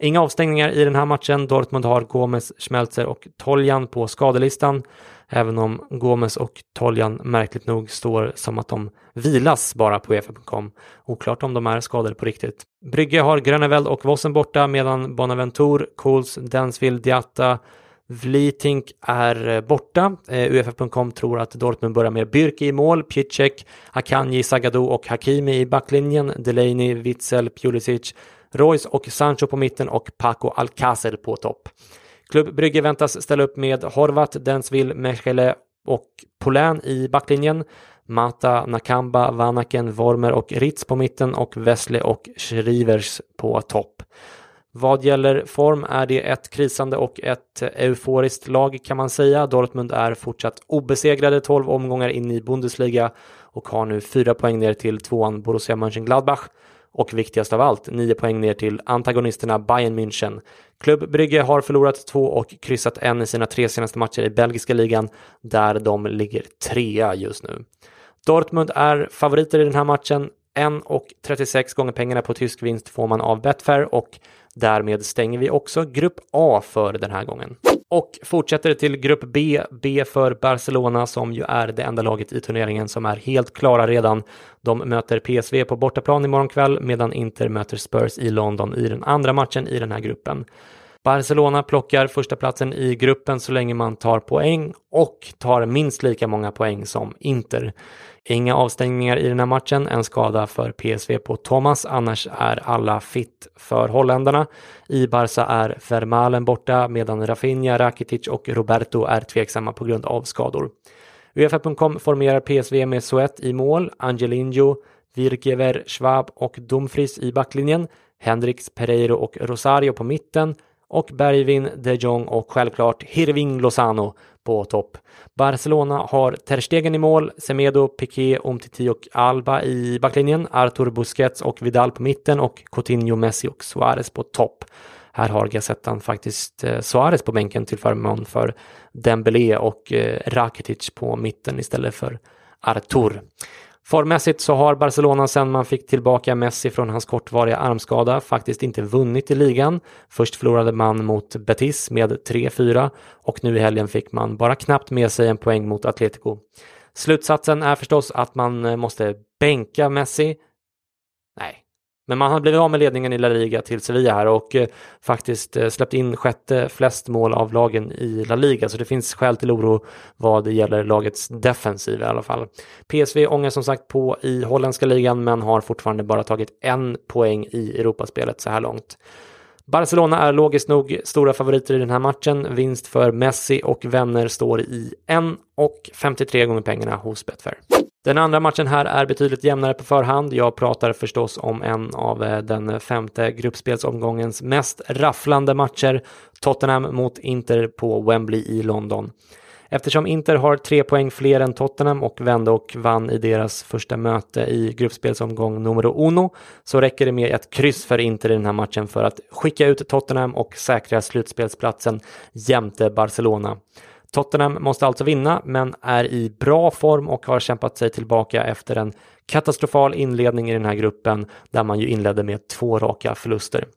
Inga avstängningar i den här matchen. Dortmund har Gomes, Schmelzer och Toljan på skadelistan. Även om Gomes och Toljan märkligt nog står som att de vilas bara på Uefa.com. Oklart om de är skadade på riktigt. Brygge har Gröneveld och Vossen borta medan Bonaventur, Kools, Densville, Diatta, Vlitink är eh, borta. Eh, Uefa.com tror att Dortmund börjar med Bürki i mål, Pjicek, Akanji, Sagado och Hakimi i backlinjen, Delaney, Witzel, Pulisic, Royce och Sancho på mitten och Paco Alcacer på topp. Klubb Brygge väntas ställa upp med Horvat, Densville, Mechele och Polän i backlinjen. Mata, Nakamba, Vanaken, Vormer och Ritz på mitten och Wesley och Schrivers på topp. Vad gäller form är det ett krisande och ett euforiskt lag kan man säga. Dortmund är fortsatt obesegrade 12 omgångar in i Bundesliga och har nu fyra poäng ner till tvåan Borussia Mönchengladbach och viktigast av allt, 9 poäng ner till antagonisterna Bayern München. Klubb Brygge har förlorat två och kryssat en i sina tre senaste matcher i belgiska ligan, där de ligger trea just nu. Dortmund är favoriter i den här matchen. 1,36 gånger pengarna på tysk vinst får man av Betfair och därmed stänger vi också grupp A för den här gången. Och fortsätter till grupp B, B för Barcelona som ju är det enda laget i turneringen som är helt klara redan. De möter PSV på bortaplan imorgon kväll medan Inter möter Spurs i London i den andra matchen i den här gruppen. Barcelona plockar första platsen i gruppen så länge man tar poäng och tar minst lika många poäng som Inter. Inga avstängningar i den här matchen, en skada för PSV på Thomas, annars är alla fit för holländarna. I Barca är Vermalen borta medan Rafinha, Rakitic och Roberto är tveksamma på grund av skador. Uefa.com formerar PSV med Suet i mål, Angelinho, Virgever, Schwab och Dumfries i backlinjen, Hendrix, Pereiro och Rosario på mitten och Bergvin, de Jong och självklart Hirving Lozano på topp. Barcelona har Ter Stegen i mål, Semedo, Piqué, Umtiti och Alba i backlinjen, Artur Busquets och Vidal på mitten och Coutinho, Messi och Suarez på topp. Här har Gazettan faktiskt eh, Suarez på bänken till förmån för Dembélé och eh, Rakitic på mitten istället för Artur. Formmässigt så har Barcelona sedan man fick tillbaka Messi från hans kortvariga armskada faktiskt inte vunnit i ligan. Först förlorade man mot Betis med 3-4 och nu i helgen fick man bara knappt med sig en poäng mot Atletico. Slutsatsen är förstås att man måste bänka Messi. Nej, men man har blivit av med ledningen i La Liga till Sevilla här och eh, faktiskt eh, släppt in sjätte flest mål av lagen i La Liga, så det finns skäl till oro vad det gäller lagets defensiv i alla fall. PSV ångar som sagt på i holländska ligan, men har fortfarande bara tagit en poäng i Europaspelet så här långt. Barcelona är logiskt nog stora favoriter i den här matchen. Vinst för Messi och vänner står i 1 och 53 gånger pengarna hos Betfair. Den andra matchen här är betydligt jämnare på förhand. Jag pratar förstås om en av eh, den femte gruppspelsomgångens mest rafflande matcher. Tottenham mot Inter på Wembley i London. Eftersom Inter har tre poäng fler än Tottenham och vände och vann i deras första möte i gruppspelsomgång nummer uno så räcker det med ett kryss för Inter i den här matchen för att skicka ut Tottenham och säkra slutspelsplatsen jämte Barcelona. Tottenham måste alltså vinna, men är i bra form och har kämpat sig tillbaka efter en katastrofal inledning i den här gruppen där man ju inledde med två raka förluster.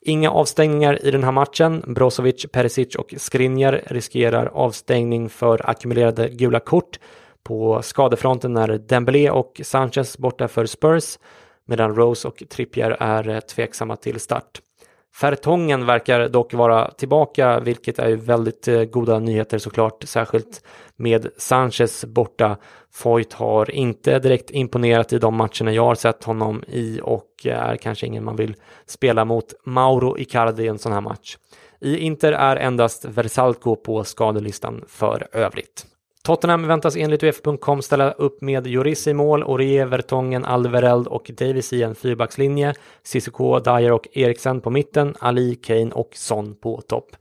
Inga avstängningar i den här matchen. Brozovic, Perisic och Skriniar riskerar avstängning för ackumulerade gula kort. På skadefronten är Dembélé och Sanchez borta för Spurs medan Rose och Trippier är tveksamma till start. Fertongen verkar dock vara tillbaka, vilket är väldigt eh, goda nyheter såklart, särskilt med Sanchez borta. Foyt har inte direkt imponerat i de matcherna jag har sett honom i och eh, är kanske ingen man vill spela mot Mauro Icardi i en sån här match. I Inter är endast Versalco på skadelistan för övrigt. Tottenham väntas enligt Uefa.com ställa upp med Lloris i mål, Orie, Vertongen, Alvereld och Davis i en fyrbackslinje, Cissoko, Dyer och Eriksen på mitten, Ali, Kane och Son på topp.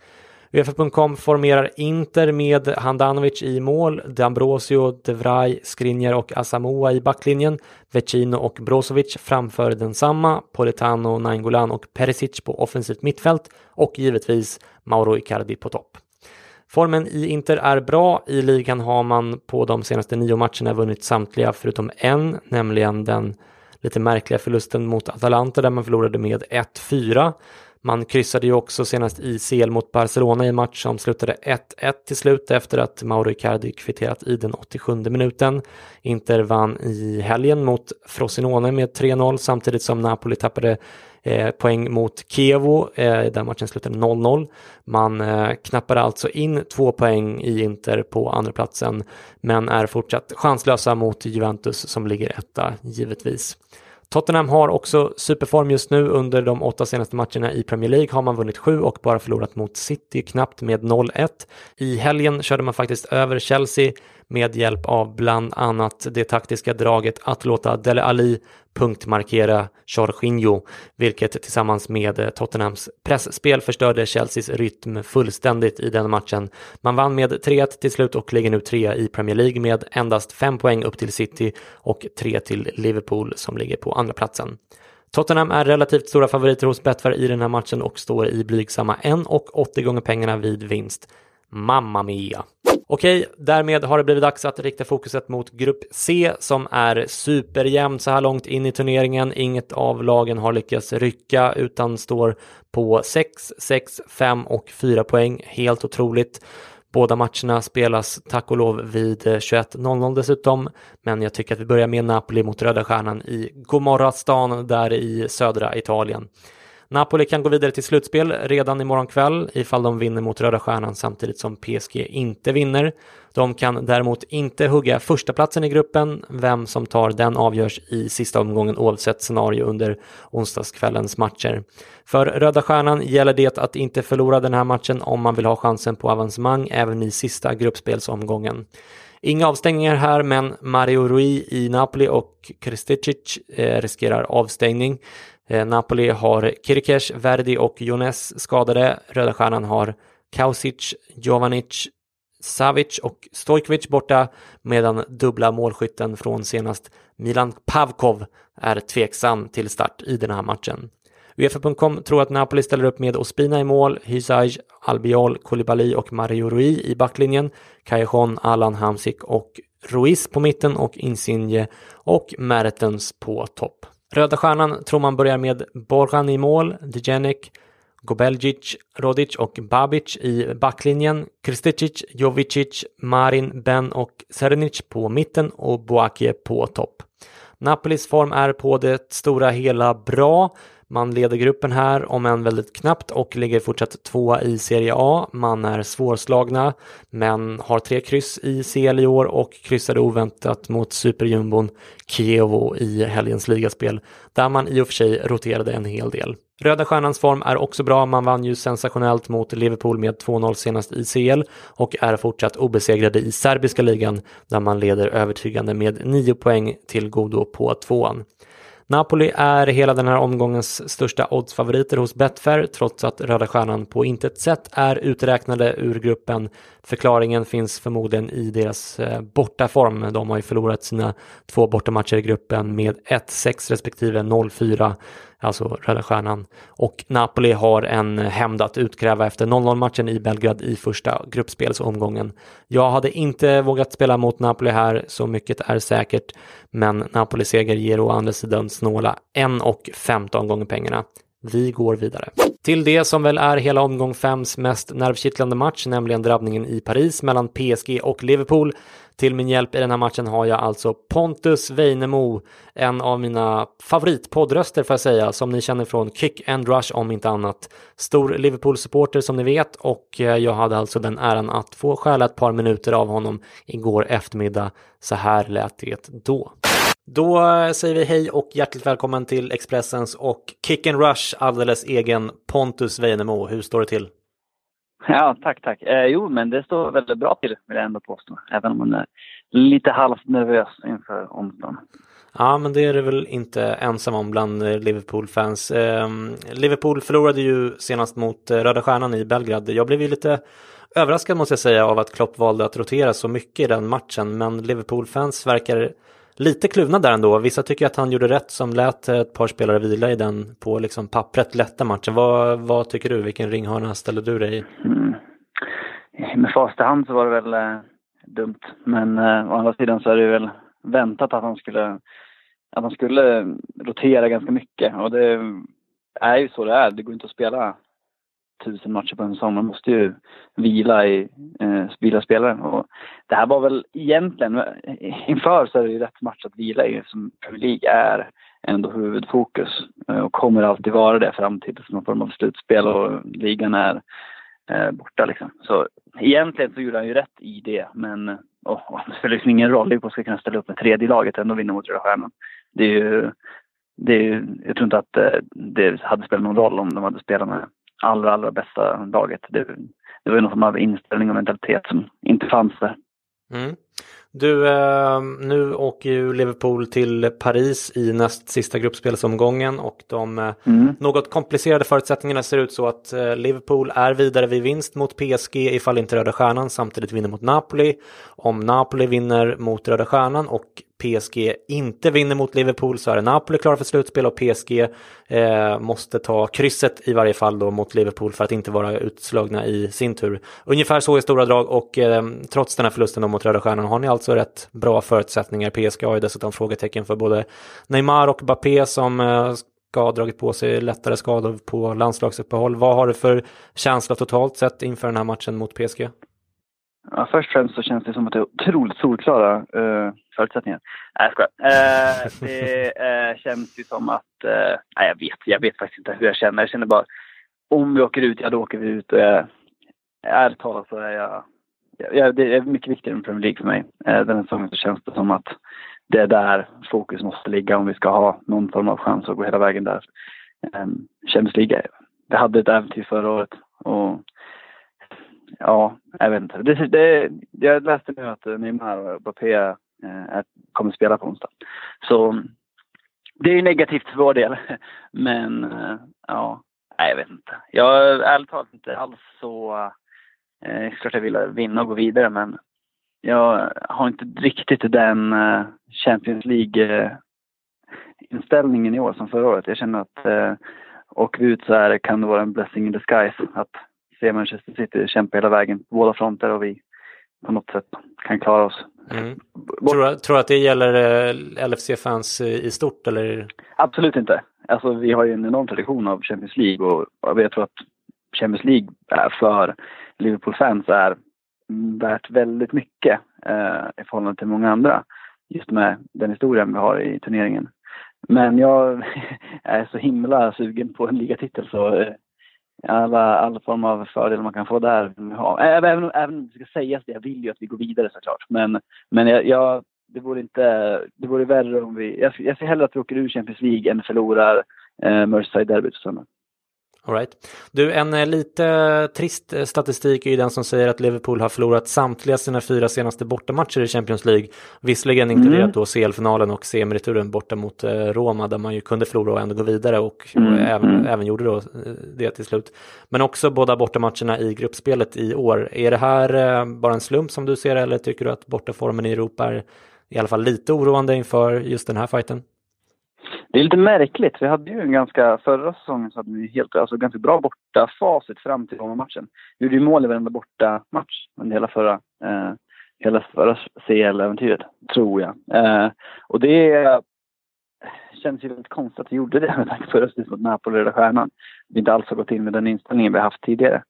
Uefa.com formerar Inter med Handanovic i mål, D'Ambrosio, De Vrij, Skriniar och Asamoah i backlinjen, Vecino och Brozovic framför densamma, Politano, Nainggolan och Perisic på offensivt mittfält och givetvis Mauro Icardi på topp. Formen i Inter är bra. I ligan har man på de senaste nio matcherna vunnit samtliga förutom en, nämligen den lite märkliga förlusten mot Atalanta där man förlorade med 1-4. Man kryssade ju också senast i CL mot Barcelona i en match som slutade 1-1 till slut efter att Mauro Icardi kvitterat i den 87 minuten. Inter vann i helgen mot Frosinone med 3-0 samtidigt som Napoli tappade eh, poäng mot Kievo eh, där matchen slutade 0-0. Man eh, knappade alltså in två poäng i Inter på andra platsen men är fortsatt chanslösa mot Juventus som ligger etta givetvis. Tottenham har också superform just nu. Under de åtta senaste matcherna i Premier League har man vunnit sju och bara förlorat mot City knappt med 0-1. I helgen körde man faktiskt över Chelsea med hjälp av bland annat det taktiska draget att låta Dele Alli punktmarkera Jorginho, vilket tillsammans med eh, Tottenhams pressspel förstörde Chelseas rytm fullständigt i den matchen. Man vann med 3-1 till slut och ligger nu trea i Premier League med endast fem poäng upp till City och tre till Liverpool som ligger på andra platsen. Tottenham är relativt stora favoriter hos Betfair i den här matchen och står i blygsamma 1,80 gånger pengarna vid vinst. Mamma mia! Okej, därmed har det blivit dags att rikta fokuset mot Grupp C som är superjämn så här långt in i turneringen. Inget av lagen har lyckats rycka utan står på 6, 6, 5 och 4 poäng. Helt otroligt. Båda matcherna spelas tack och lov vid eh, 21.00 dessutom, men jag tycker att vi börjar med Napoli mot Röda Stjärnan i Gomorra-stan där i södra Italien. Napoli kan gå vidare till slutspel redan imorgon kväll ifall de vinner mot Röda Stjärnan samtidigt som PSG inte vinner. De kan däremot inte hugga första platsen i gruppen. Vem som tar den avgörs i sista omgången oavsett scenario under onsdagskvällens matcher. För Röda Stjärnan gäller det att inte förlora den här matchen om man vill ha chansen på avancemang även i sista gruppspelsomgången. Inga avstängningar här, men Mario Rui i Napoli och Kristicic eh, riskerar avstängning. Eh, Napoli har Kirikesh, Verdi och Jones skadade. Röda Stjärnan har Kausic, Jovanic, Savic och Stojkovic borta medan dubbla målskytten från senast Milan Pavkov är tveksam till start i den här matchen. Uefa.com tror att Napoli ställer upp med Ospina i mål, Hysaj, Albiol, Koulibaly och Mario Rui i backlinjen, Callejon, Alan Hamsik och Ruiz på mitten och Insigne och Mertens på topp. Röda Stjärnan tror man börjar med Borjan i mål, Djenek, Gobeljic, Rodic och Babic i backlinjen, Kristicic, Jovicic, Marin, Ben och Serenic på mitten och Boakie på topp. Napolis form är på det stora hela bra. Man leder gruppen här, om än väldigt knappt, och ligger fortsatt tvåa i Serie A. Man är svårslagna, men har tre kryss i CL i år och kryssade oväntat mot superjumbon Kievo i helgens ligaspel, där man i och för sig roterade en hel del. Röda Stjärnans form är också bra. Man vann ju sensationellt mot Liverpool med 2-0 senast i CL och är fortsatt obesegrade i serbiska ligan där man leder övertygande med 9 poäng till godo på tvåan. Napoli är hela den här omgångens största oddsfavoriter hos Betfair trots att Röda Stjärnan på intet sätt är uträknade ur gruppen. Förklaringen finns förmodligen i deras eh, bortaform. De har ju förlorat sina två bortamatcher i gruppen med 1-6 respektive 0-4 alltså Röda Stjärnan. Och Napoli har en hämnd att utkräva efter 0-0 matchen i Belgrad i första gruppspelsomgången. Jag hade inte vågat spela mot Napoli här, så mycket är säkert, men Napolis seger ger å andra sidan snåla 1 och 15 gånger pengarna. Vi går vidare. Till det som väl är hela omgång 5s mest nervkittlande match, nämligen drabbningen i Paris mellan PSG och Liverpool. Till min hjälp i den här matchen har jag alltså Pontus Weinemo, en av mina favoritpoddröster får jag säga, som ni känner från Kick and Rush om inte annat. Stor Liverpool-supporter som ni vet och eh, jag hade alltså den äran att få stjäla ett par minuter av honom igår eftermiddag. Så här lät det då. Då eh, säger vi hej och hjärtligt välkommen till Expressens och Kick and Rush alldeles egen Pontus Weinemo. Hur står det till? Ja, tack, tack. Eh, jo, men det står väldigt bra till vill jag ändå påstå. Även om man är lite halvt nervös inför onsdagen. Ja, men det är du väl inte ensam om bland eh, Liverpool-fans. Eh, Liverpool förlorade ju senast mot eh, Röda Stjärnan i Belgrad. Jag blev ju lite överraskad måste jag säga av att Klopp valde att rotera så mycket i den matchen, men Liverpool-fans verkar lite kluvna där ändå. Vissa tycker att han gjorde rätt som lät ett par spelare vila i den på liksom pappret lätta matchen. Vad, vad tycker du? Vilken ringhörna ställer du dig i? Mm. Med fast hand så var det väl eh, dumt. Men eh, å andra sidan så är det väl väntat att han skulle, att han skulle rotera ganska mycket. Och det är ju så det är. Det går inte att spela tusen matcher på en säsong. Man måste ju vila, i, eh, vila spelaren Och det här var väl egentligen, eh, inför så är det ju rätt match att vila i som Premier League är ändå huvudfokus eh, och kommer alltid vara det fram till någon form av slutspel och ligan är eh, borta liksom. Så egentligen så gjorde han ju rätt i det men oh, det spelar liksom ingen roll. Liverpool ska kunna ställa upp med tredje laget och ändå vinna mot Röda Stjärnan. Det är ju, det är, ju, jag tror inte att eh, det hade spelat någon roll om de hade spelat med allra, allra bästa laget. Det, det var någon form av inställning och mentalitet som inte fanns där. Mm. Du, eh, nu åker ju Liverpool till Paris i näst sista gruppspelsomgången och de eh, mm. något komplicerade förutsättningarna ser ut så att eh, Liverpool är vidare vid vinst mot PSG ifall inte Röda Stjärnan samtidigt vinner mot Napoli. Om Napoli vinner mot Röda Stjärnan och PSG inte vinner mot Liverpool så är Napoli klara för slutspel och PSG eh, måste ta krysset i varje fall då mot Liverpool för att inte vara utslagna i sin tur. Ungefär så i stora drag och eh, trots den här förlusten då mot Röda Stjärnan har ni alltså rätt bra förutsättningar. PSG har ju dessutom frågetecken för både Neymar och Bappé som eh, ska ha dragit på sig lättare skador på landslagsuppehåll. Vad har du för känsla totalt sett inför den här matchen mot PSG? Ja, först och främst så känns det som att det är otroligt solklara uh, förutsättningar. Nej, jag skojar. Uh, det uh, känns ju som att... Uh, nej, jag vet, jag vet faktiskt inte hur jag känner. Jag känner bara om vi åker ut, ja då åker vi ut. Och jag, ärligt talat så är jag... jag det är mycket viktigare än Premier League för mig. Uh, den här säsongen så känns det som att det är där fokus måste ligga om vi ska ha någon form av chans att gå hela vägen där. Um, Champions League, vi hade ett äventyr förra året och ja, jag vet inte. Det, det, jag läste nu att Neymar och Mbappé eh, kommer spela på onsdag. Så det är ju negativt för vår del. Men eh, ja, nej, jag vet inte. Jag är ärligt talat inte alls så... Eh, klart jag vill vinna och gå vidare men jag har inte riktigt den eh, Champions League-inställningen i år som förra året. Jag känner att eh, åker vi ut så här kan det vara en blessing in disguise. Att se Manchester City kämpa hela vägen på båda fronter och vi på något sätt kan klara oss. Mm. Tror, du, att det gäller eh, LFC-fans i stort eller? Absolut inte. Alltså vi har ju en enorm tradition av Champions League och jag tror att Champions League för Liverpool-fans är värt väldigt mycket eh, i förhållande till många andra. Just med den historien vi har i turneringen. Men jag är så himla sugen på en ligatitel så eh, alla, alla former av fördelar man kan få där. Även, även om det ska sägas det, jag vill ju att vi går vidare såklart. Men, men jag, jag, det vore inte, det vore värre om vi, jag, jag ser hellre att vi åker ur Champions League än förlorar eh, Merseyside-derbyt på söndag. All right. Du, en eh, lite trist eh, statistik är ju den som säger att Liverpool har förlorat samtliga sina fyra senaste bortamatcher i Champions League. Visserligen inkluderat mm. då CL-finalen och CM-returen borta mot eh, Roma där man ju kunde förlora och ändå gå vidare och, mm. och även, mm. även, gjorde då det till slut. Men också båda bortamatcherna i gruppspelet i år. Är det här bara en slump som du ser eller tycker du att bortaformen i Europa är i alla fall lite oroande inför just den här fighten? Det är lite märkligt. Vi hade ju en ganska, förra säsongen så hade vi helt, alltså ganska bra borta facit fram till Roma-matchen. Vi gjorde ju mål i varenda borta match under hela förra, eh, hela förra CL-äventyret, tror jag. Eh, och det känns ju väldigt konstigt att vi gjorde det med tanke på röstningen mot Napoli och Röda Stjärnan. Vi inte alls har gått in med den inställningen vi haft tidigare.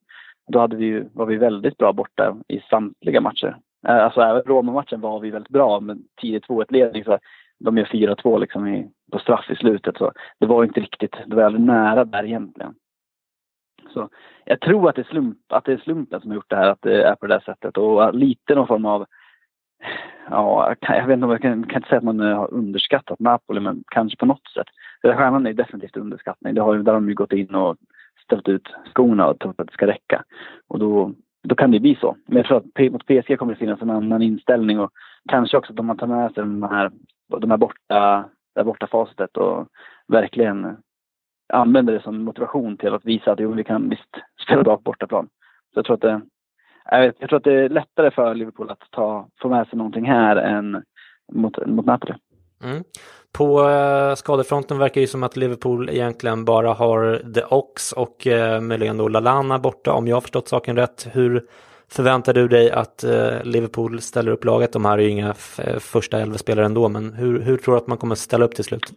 Då hade vi ju, var vi väldigt bra borta i samtliga matcher. Eh, alltså även Roma-matchen var vi väldigt bra med tidig 2-1-ledning de gör 4-2 liksom i, på straff i slutet. Så det var inte riktigt, det var aldrig nära där egentligen. Så jag tror att det, är slump, att det är slumpen som har gjort det här, att det är på det där sättet. Och lite någon form av, ja, jag vet inte om jag kan, kan inte säga att man har underskattat Napoli, men kanske på något sätt. Den stjärnan är definitivt underskattning. Det har, där har de ju gått in och ställt ut skorna och trott att det ska räcka. Och då, då kan det bli så. Men jag tror att mot PSG kommer det finnas en annan inställning och kanske också att om man tar med sig de här de här borta, det här borta facitet och verkligen använder det som motivation till att visa att jo, vi kan visst spela bra på bortaplan. Så jag tror att det, jag, vet, jag tror att det är lättare för Liverpool att ta, få med sig någonting här än mot, mot Napoli. Mm. På eh, skadefronten verkar det som att Liverpool egentligen bara har The Ox och eh, möjligen då Lalana borta om jag har förstått saken rätt. Hur förväntar du dig att eh, Liverpool ställer upp laget? De här är ju inga eh, första elva spelare ändå, men hur, hur tror du att man kommer ställa upp till slut?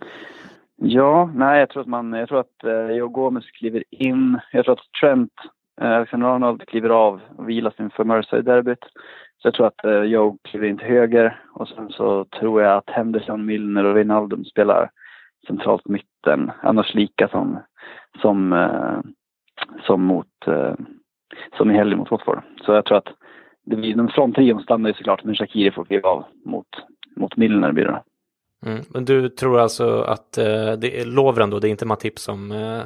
Ja, nej, jag tror att man, jag tror att eh, Joe Gomez kliver in. Jag tror att Trent, eh, Alexander Arnold kliver av och vilar sin för Merseyside-derbyt. Så jag tror att eh, Joe kliver in till höger och sen så tror jag att Henderson, Milner och Wijnaldum spelar centralt mitten. Annars lika som, som, eh, som mot eh, som i helgen mot Watford. Så jag tror att det blir, den fronttrion stannar ju såklart, men Shakiri får kliva av mot, mot Milner blir det. Mm. Men du tror alltså att eh, det är Lovren då, det är inte Matip som... Eh...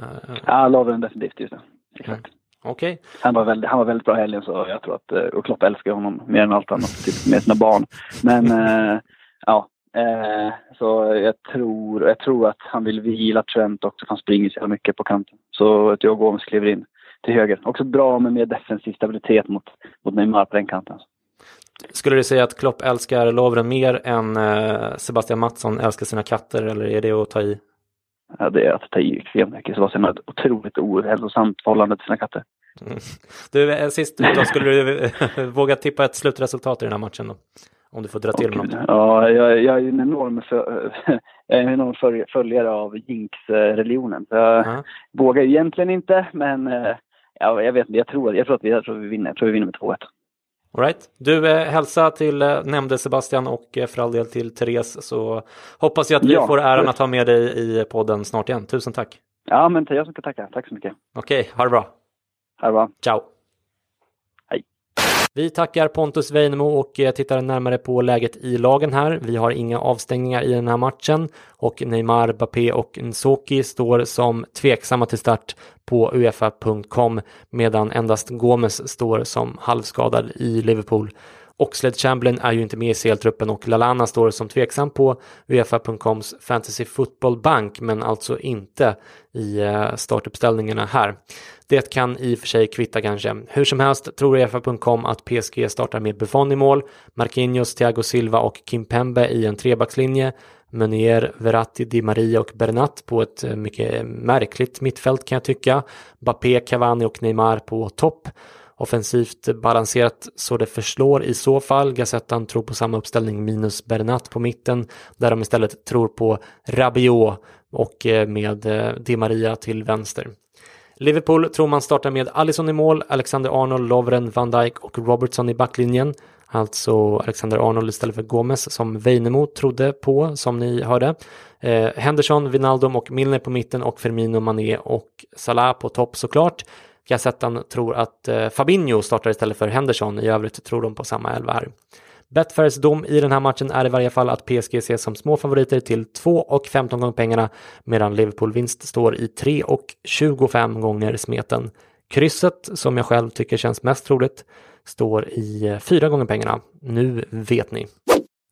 Ja, Lovren definitivt, just det. Exakt. Mm. Okej. Okay. Han, var väldigt, han var väldigt bra helgen så jag tror att, eh, och Klopp älskar honom mer än allt annat, typ med sina barn. Men eh, ja, eh, så jag tror, jag tror att han vill vila Trent också, för han springer så mycket på kanten. Så att jag Gomes kliver in till höger. Också bra med mer defensiv stabilitet mot, mot Neymar på den kanten. Skulle du säga att Klopp älskar Lovren mer än eh, Sebastian Mattsson älskar sina katter eller är det att ta i? Ja, det är att ta i extremt mycket. Sebastian har ett otroligt ohälsosamt förhållande till sina katter. Mm. Du, eh, sist ut då, skulle du våga tippa ett slutresultat i den här matchen då? Om du får dra till med något. Ja, jag, jag är en enorm, för, en enorm följare av Jinx-religionen. jag uh -huh. vågar egentligen inte, men ja, jag vet inte. Jag tror, jag tror att vi, jag tror vi vinner. Jag tror vi vinner med 2-1. All right. Du, eh, hälsa till eh, nämnde Sebastian och eh, för all del till Therese så hoppas jag att vi ja, får äran att ha med dig i podden snart igen. Tusen tack. Ja, men jag som ska tacka. Tack så mycket. Okej, okay, ha det bra. Ha det bra. Ciao. Vi tackar Pontus Weinemo och eh, tittar närmare på läget i lagen här. Vi har inga avstängningar i den här matchen och Neymar, Bappé och Nsoki står som tveksamma till start på Uefa.com medan endast Gomes står som halvskadad i Liverpool. Oxlade Chamberlain är ju inte med i CL-truppen och Lalana står som tveksam på Uefa.coms Fantasy Football Bank men alltså inte i eh, startuppställningarna här. Det kan i och för sig kvitta kanske. Hur som helst tror Uefa.com att PSG startar med Buffon i mål, Marquinhos, Thiago Silva och Kim Pembe i en trebackslinje, Meunier, Verratti, Di Maria och Bernat på ett eh, mycket märkligt mittfält kan jag tycka. Bappé, Cavani och Neymar på topp offensivt balanserat så det förslår i så fall. Gazettan tror på samma uppställning minus Bernat på mitten där de istället tror på Rabiot och eh, med eh, Di Maria till vänster. Liverpool tror man startar med Alisson i mål, Alexander Arnold, Lovren, Van Dijk och Robertson i backlinjen. Alltså Alexander Arnold istället för Gomes som Weinemo trodde på som ni hörde. Eh, Henderson, Vinaldum och Milner på mitten och Firmino, Mané och Salah på topp såklart. Gazettan tror att eh, Fabinho startar istället för Henderson. I övrigt tror de på samma elva här. Betfairs dom i den här matchen är i varje fall att PSG ses som små favoriter till 2 och 15 gånger pengarna medan Liverpool vinst står i 3 och 25 gånger smeten. Krysset, som jag själv tycker känns mest troligt, står i eh, 4 gånger pengarna. Nu vet ni.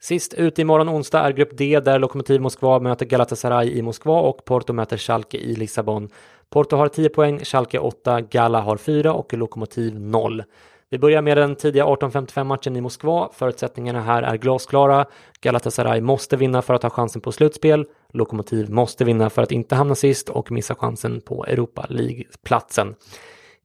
Sist ut imorgon onsdag är grupp D där Lokomotiv Moskva möter Galatasaray i Moskva och Porto möter Schalke i Lissabon. Porto har 10 poäng, Schalke 8, Gala har 4 och Lokomotiv 0. Vi börjar med den tidiga 18.55-matchen i Moskva. Förutsättningarna här är glasklara. Galatasaray måste vinna för att ha chansen på slutspel. Lokomotiv måste vinna för att inte hamna sist och missa chansen på Europa League-platsen.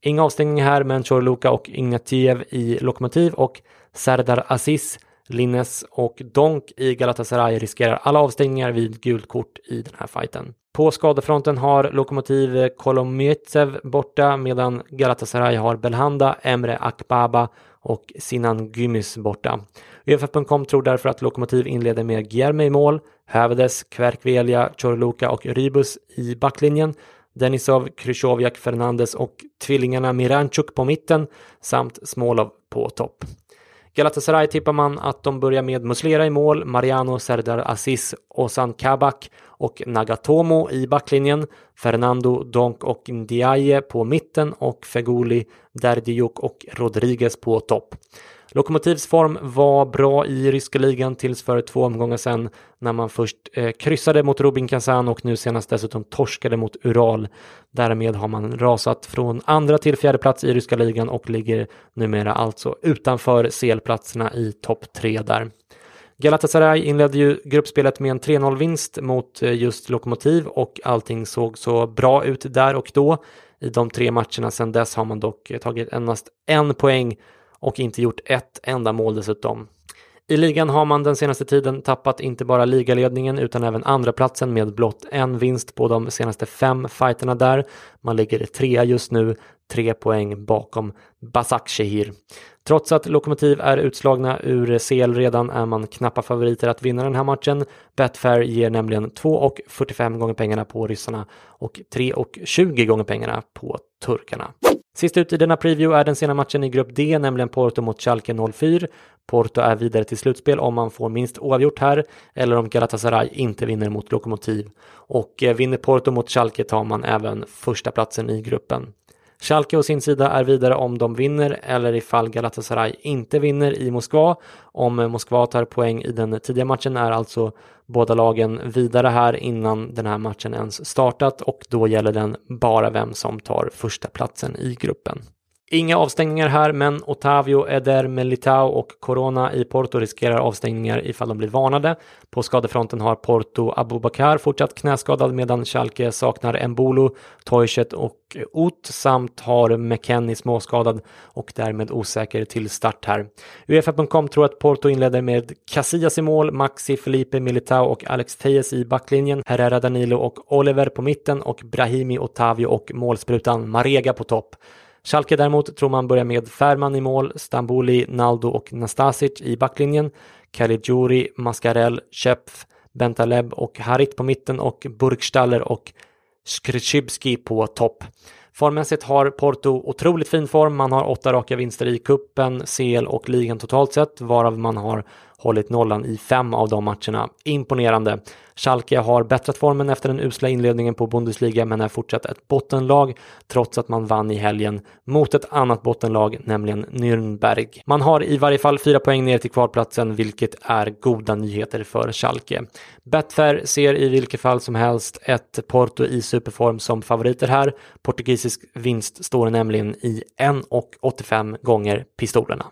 Inga avstängningar här, men Chorluka och Ignatiev i Lokomotiv och Serdar Aziz Linnes och Donk i Galatasaray riskerar alla avstängningar vid gult kort i den här fighten. På skadefronten har Lokomotiv Kolomyetsev borta medan Galatasaray har Belhanda, Emre Akbaba och Sinan Gymys borta. Uefa.com tror därför att Lokomotiv inleder med Guillerme i mål, Hävedes, Kverkvelia, Chorluka och Rybus i backlinjen, Denisov, Krychowiak, Fernandes och tvillingarna Miranchuk på mitten samt Smolov på topp. Galatasaray tippar man att de börjar med Muslera i mål, Mariano Serdar Aziz, Ozan Kabak och Nagatomo i backlinjen, Fernando Donk och Ndiaye på mitten och Feguli, Derdijuk och Rodriguez på topp. Lokomotivs form var bra i ryska ligan tills för två omgångar sedan när man först eh, kryssade mot Rubin Kazan och nu senast dessutom torskade mot Ural. Därmed har man rasat från andra till fjärde plats i ryska ligan och ligger numera alltså utanför CL-platserna i topp tre där. Galatasaray inledde ju gruppspelet med en 3-0-vinst mot eh, just Lokomotiv och allting såg så bra ut där och då. I de tre matcherna sedan dess har man dock eh, tagit endast en poäng och inte gjort ett enda mål dessutom. I ligan har man den senaste tiden tappat inte bara ligaledningen utan även andra platsen med blott en vinst på de senaste fem fighterna där. Man ligger trea just nu, tre poäng bakom Basak Shehir. Trots att Lokomotiv är utslagna ur CL redan är man knappa favoriter att vinna den här matchen. Betfair ger nämligen 2,45 gånger pengarna på ryssarna och 3,20 gånger pengarna på turkarna. Sist ut i denna preview är den sena matchen i grupp D, nämligen Porto mot Schalke 04. Porto är vidare till slutspel om man får minst oavgjort här eller om Galatasaray inte vinner mot Lokomotiv. Och eh, vinner Porto mot Schalke tar man även första platsen i gruppen. Schalke å sin sida är vidare om de vinner eller ifall Galatasaray inte vinner i Moskva. Om Moskva tar poäng i den tidiga matchen är alltså båda lagen vidare här innan den här matchen ens startat och då gäller den bara vem som tar första platsen i gruppen. Inga avstängningar här, men Otavio, Eder, Melitao och Corona i Porto riskerar avstängningar ifall de blir varnade. På skadefronten har Porto Abubakar fortsatt knäskadad medan Schalke saknar Mbolo, Toiset och Ot samt har McKennie småskadad och därmed osäker till start här. Uefa.com tror att Porto inleder med Casillas i mål, Maxi, Felipe Militao och Alex Tejes i backlinjen, Herrera Danilo och Oliver på mitten och Brahimi, Otavio och målsprutan Marega på topp. Schalke däremot tror man börjar med Färman i mål, Stamboli, Naldo och Nastasic i backlinjen, Caligiuri, Mascarell, Köpf, Bentaleb och Harit på mitten och Burkstaller och Skrzybski på topp. Formmässigt har Porto otroligt fin form. Man har åtta raka vinster i kuppen, CL och ligan totalt sett, varav man har hållit nollan i fem av de matcherna. Imponerande. Schalke har bättrat formen efter den usla inledningen på Bundesliga men är fortsatt ett bottenlag trots att man vann i helgen mot ett annat bottenlag, nämligen Nürnberg. Man har i varje fall fyra poäng ner till kvalplatsen, vilket är goda nyheter för Schalke. Betfair ser i vilket fall som helst ett Porto i superform som favoriter här. Portugisisk vinst står nämligen i 1,85 gånger pistolerna.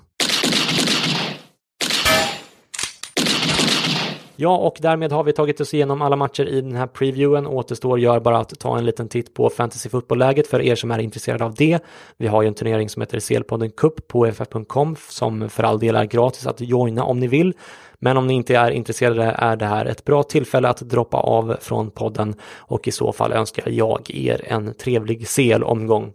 Ja, och därmed har vi tagit oss igenom alla matcher i den här previewen. Återstår gör bara att ta en liten titt på fantasy fotbollläget för er som är intresserade av det. Vi har ju en turnering som heter CL-podden Cup på ff.com som för all del är gratis att joina om ni vill. Men om ni inte är intresserade är det här ett bra tillfälle att droppa av från podden och i så fall önskar jag er en trevlig CL-omgång.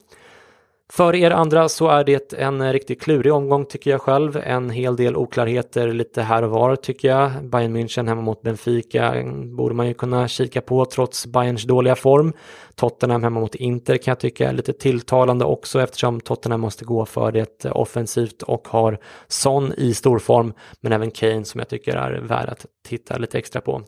För er andra så är det en riktigt klurig omgång tycker jag själv. En hel del oklarheter lite här och var tycker jag. Bayern München hemma mot Benfica borde man ju kunna kika på trots Bayerns dåliga form. Tottenham hemma mot Inter kan jag tycka är lite tilltalande också eftersom Tottenham måste gå för det offensivt och har Son i storform men även Kane som jag tycker är värd att titta lite extra på.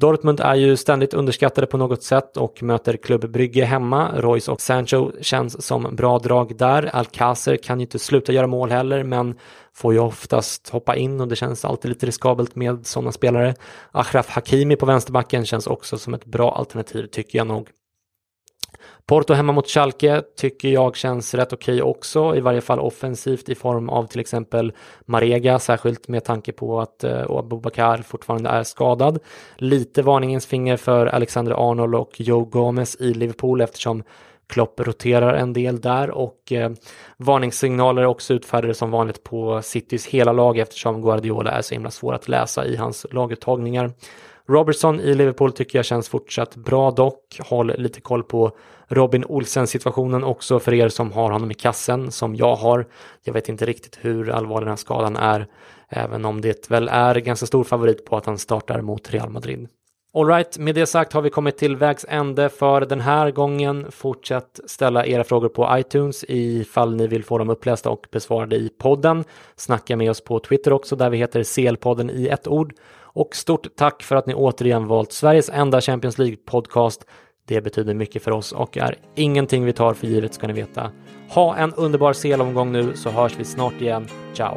Dortmund är ju ständigt underskattade på något sätt och möter Klubb Brygge hemma. Royce och Sancho känns som bra drag där. Alcacer kan ju inte sluta göra mål heller men får ju oftast hoppa in och det känns alltid lite riskabelt med sådana spelare. Achraf Hakimi på vänsterbacken känns också som ett bra alternativ tycker jag nog. Porto hemma mot Schalke tycker jag känns rätt okej okay också, i varje fall offensivt i form av till exempel Marega, särskilt med tanke på att eh, Abubakar fortfarande är skadad. Lite varningens finger för Alexander Arnold och Joe Gomez i Liverpool eftersom Klopp roterar en del där och eh, varningssignaler är också utfärdade som vanligt på Citys hela lag eftersom Guardiola är så himla svår att läsa i hans laguttagningar. Robertson i Liverpool tycker jag känns fortsatt bra dock. Håll lite koll på Robin Olsen-situationen också för er som har honom i kassen, som jag har. Jag vet inte riktigt hur allvarlig den här skadan är, även om det väl är ganska stor favorit på att han startar mot Real Madrid. Alright, med det sagt har vi kommit till vägs ände för den här gången. Fortsätt ställa era frågor på iTunes ifall ni vill få dem upplästa och besvarade i podden. Snacka med oss på Twitter också där vi heter CL-podden i ett ord. Och stort tack för att ni återigen valt Sveriges enda Champions League-podcast. Det betyder mycket för oss och är ingenting vi tar för givet ska ni veta. Ha en underbar CL-omgång nu så hörs vi snart igen. Ciao!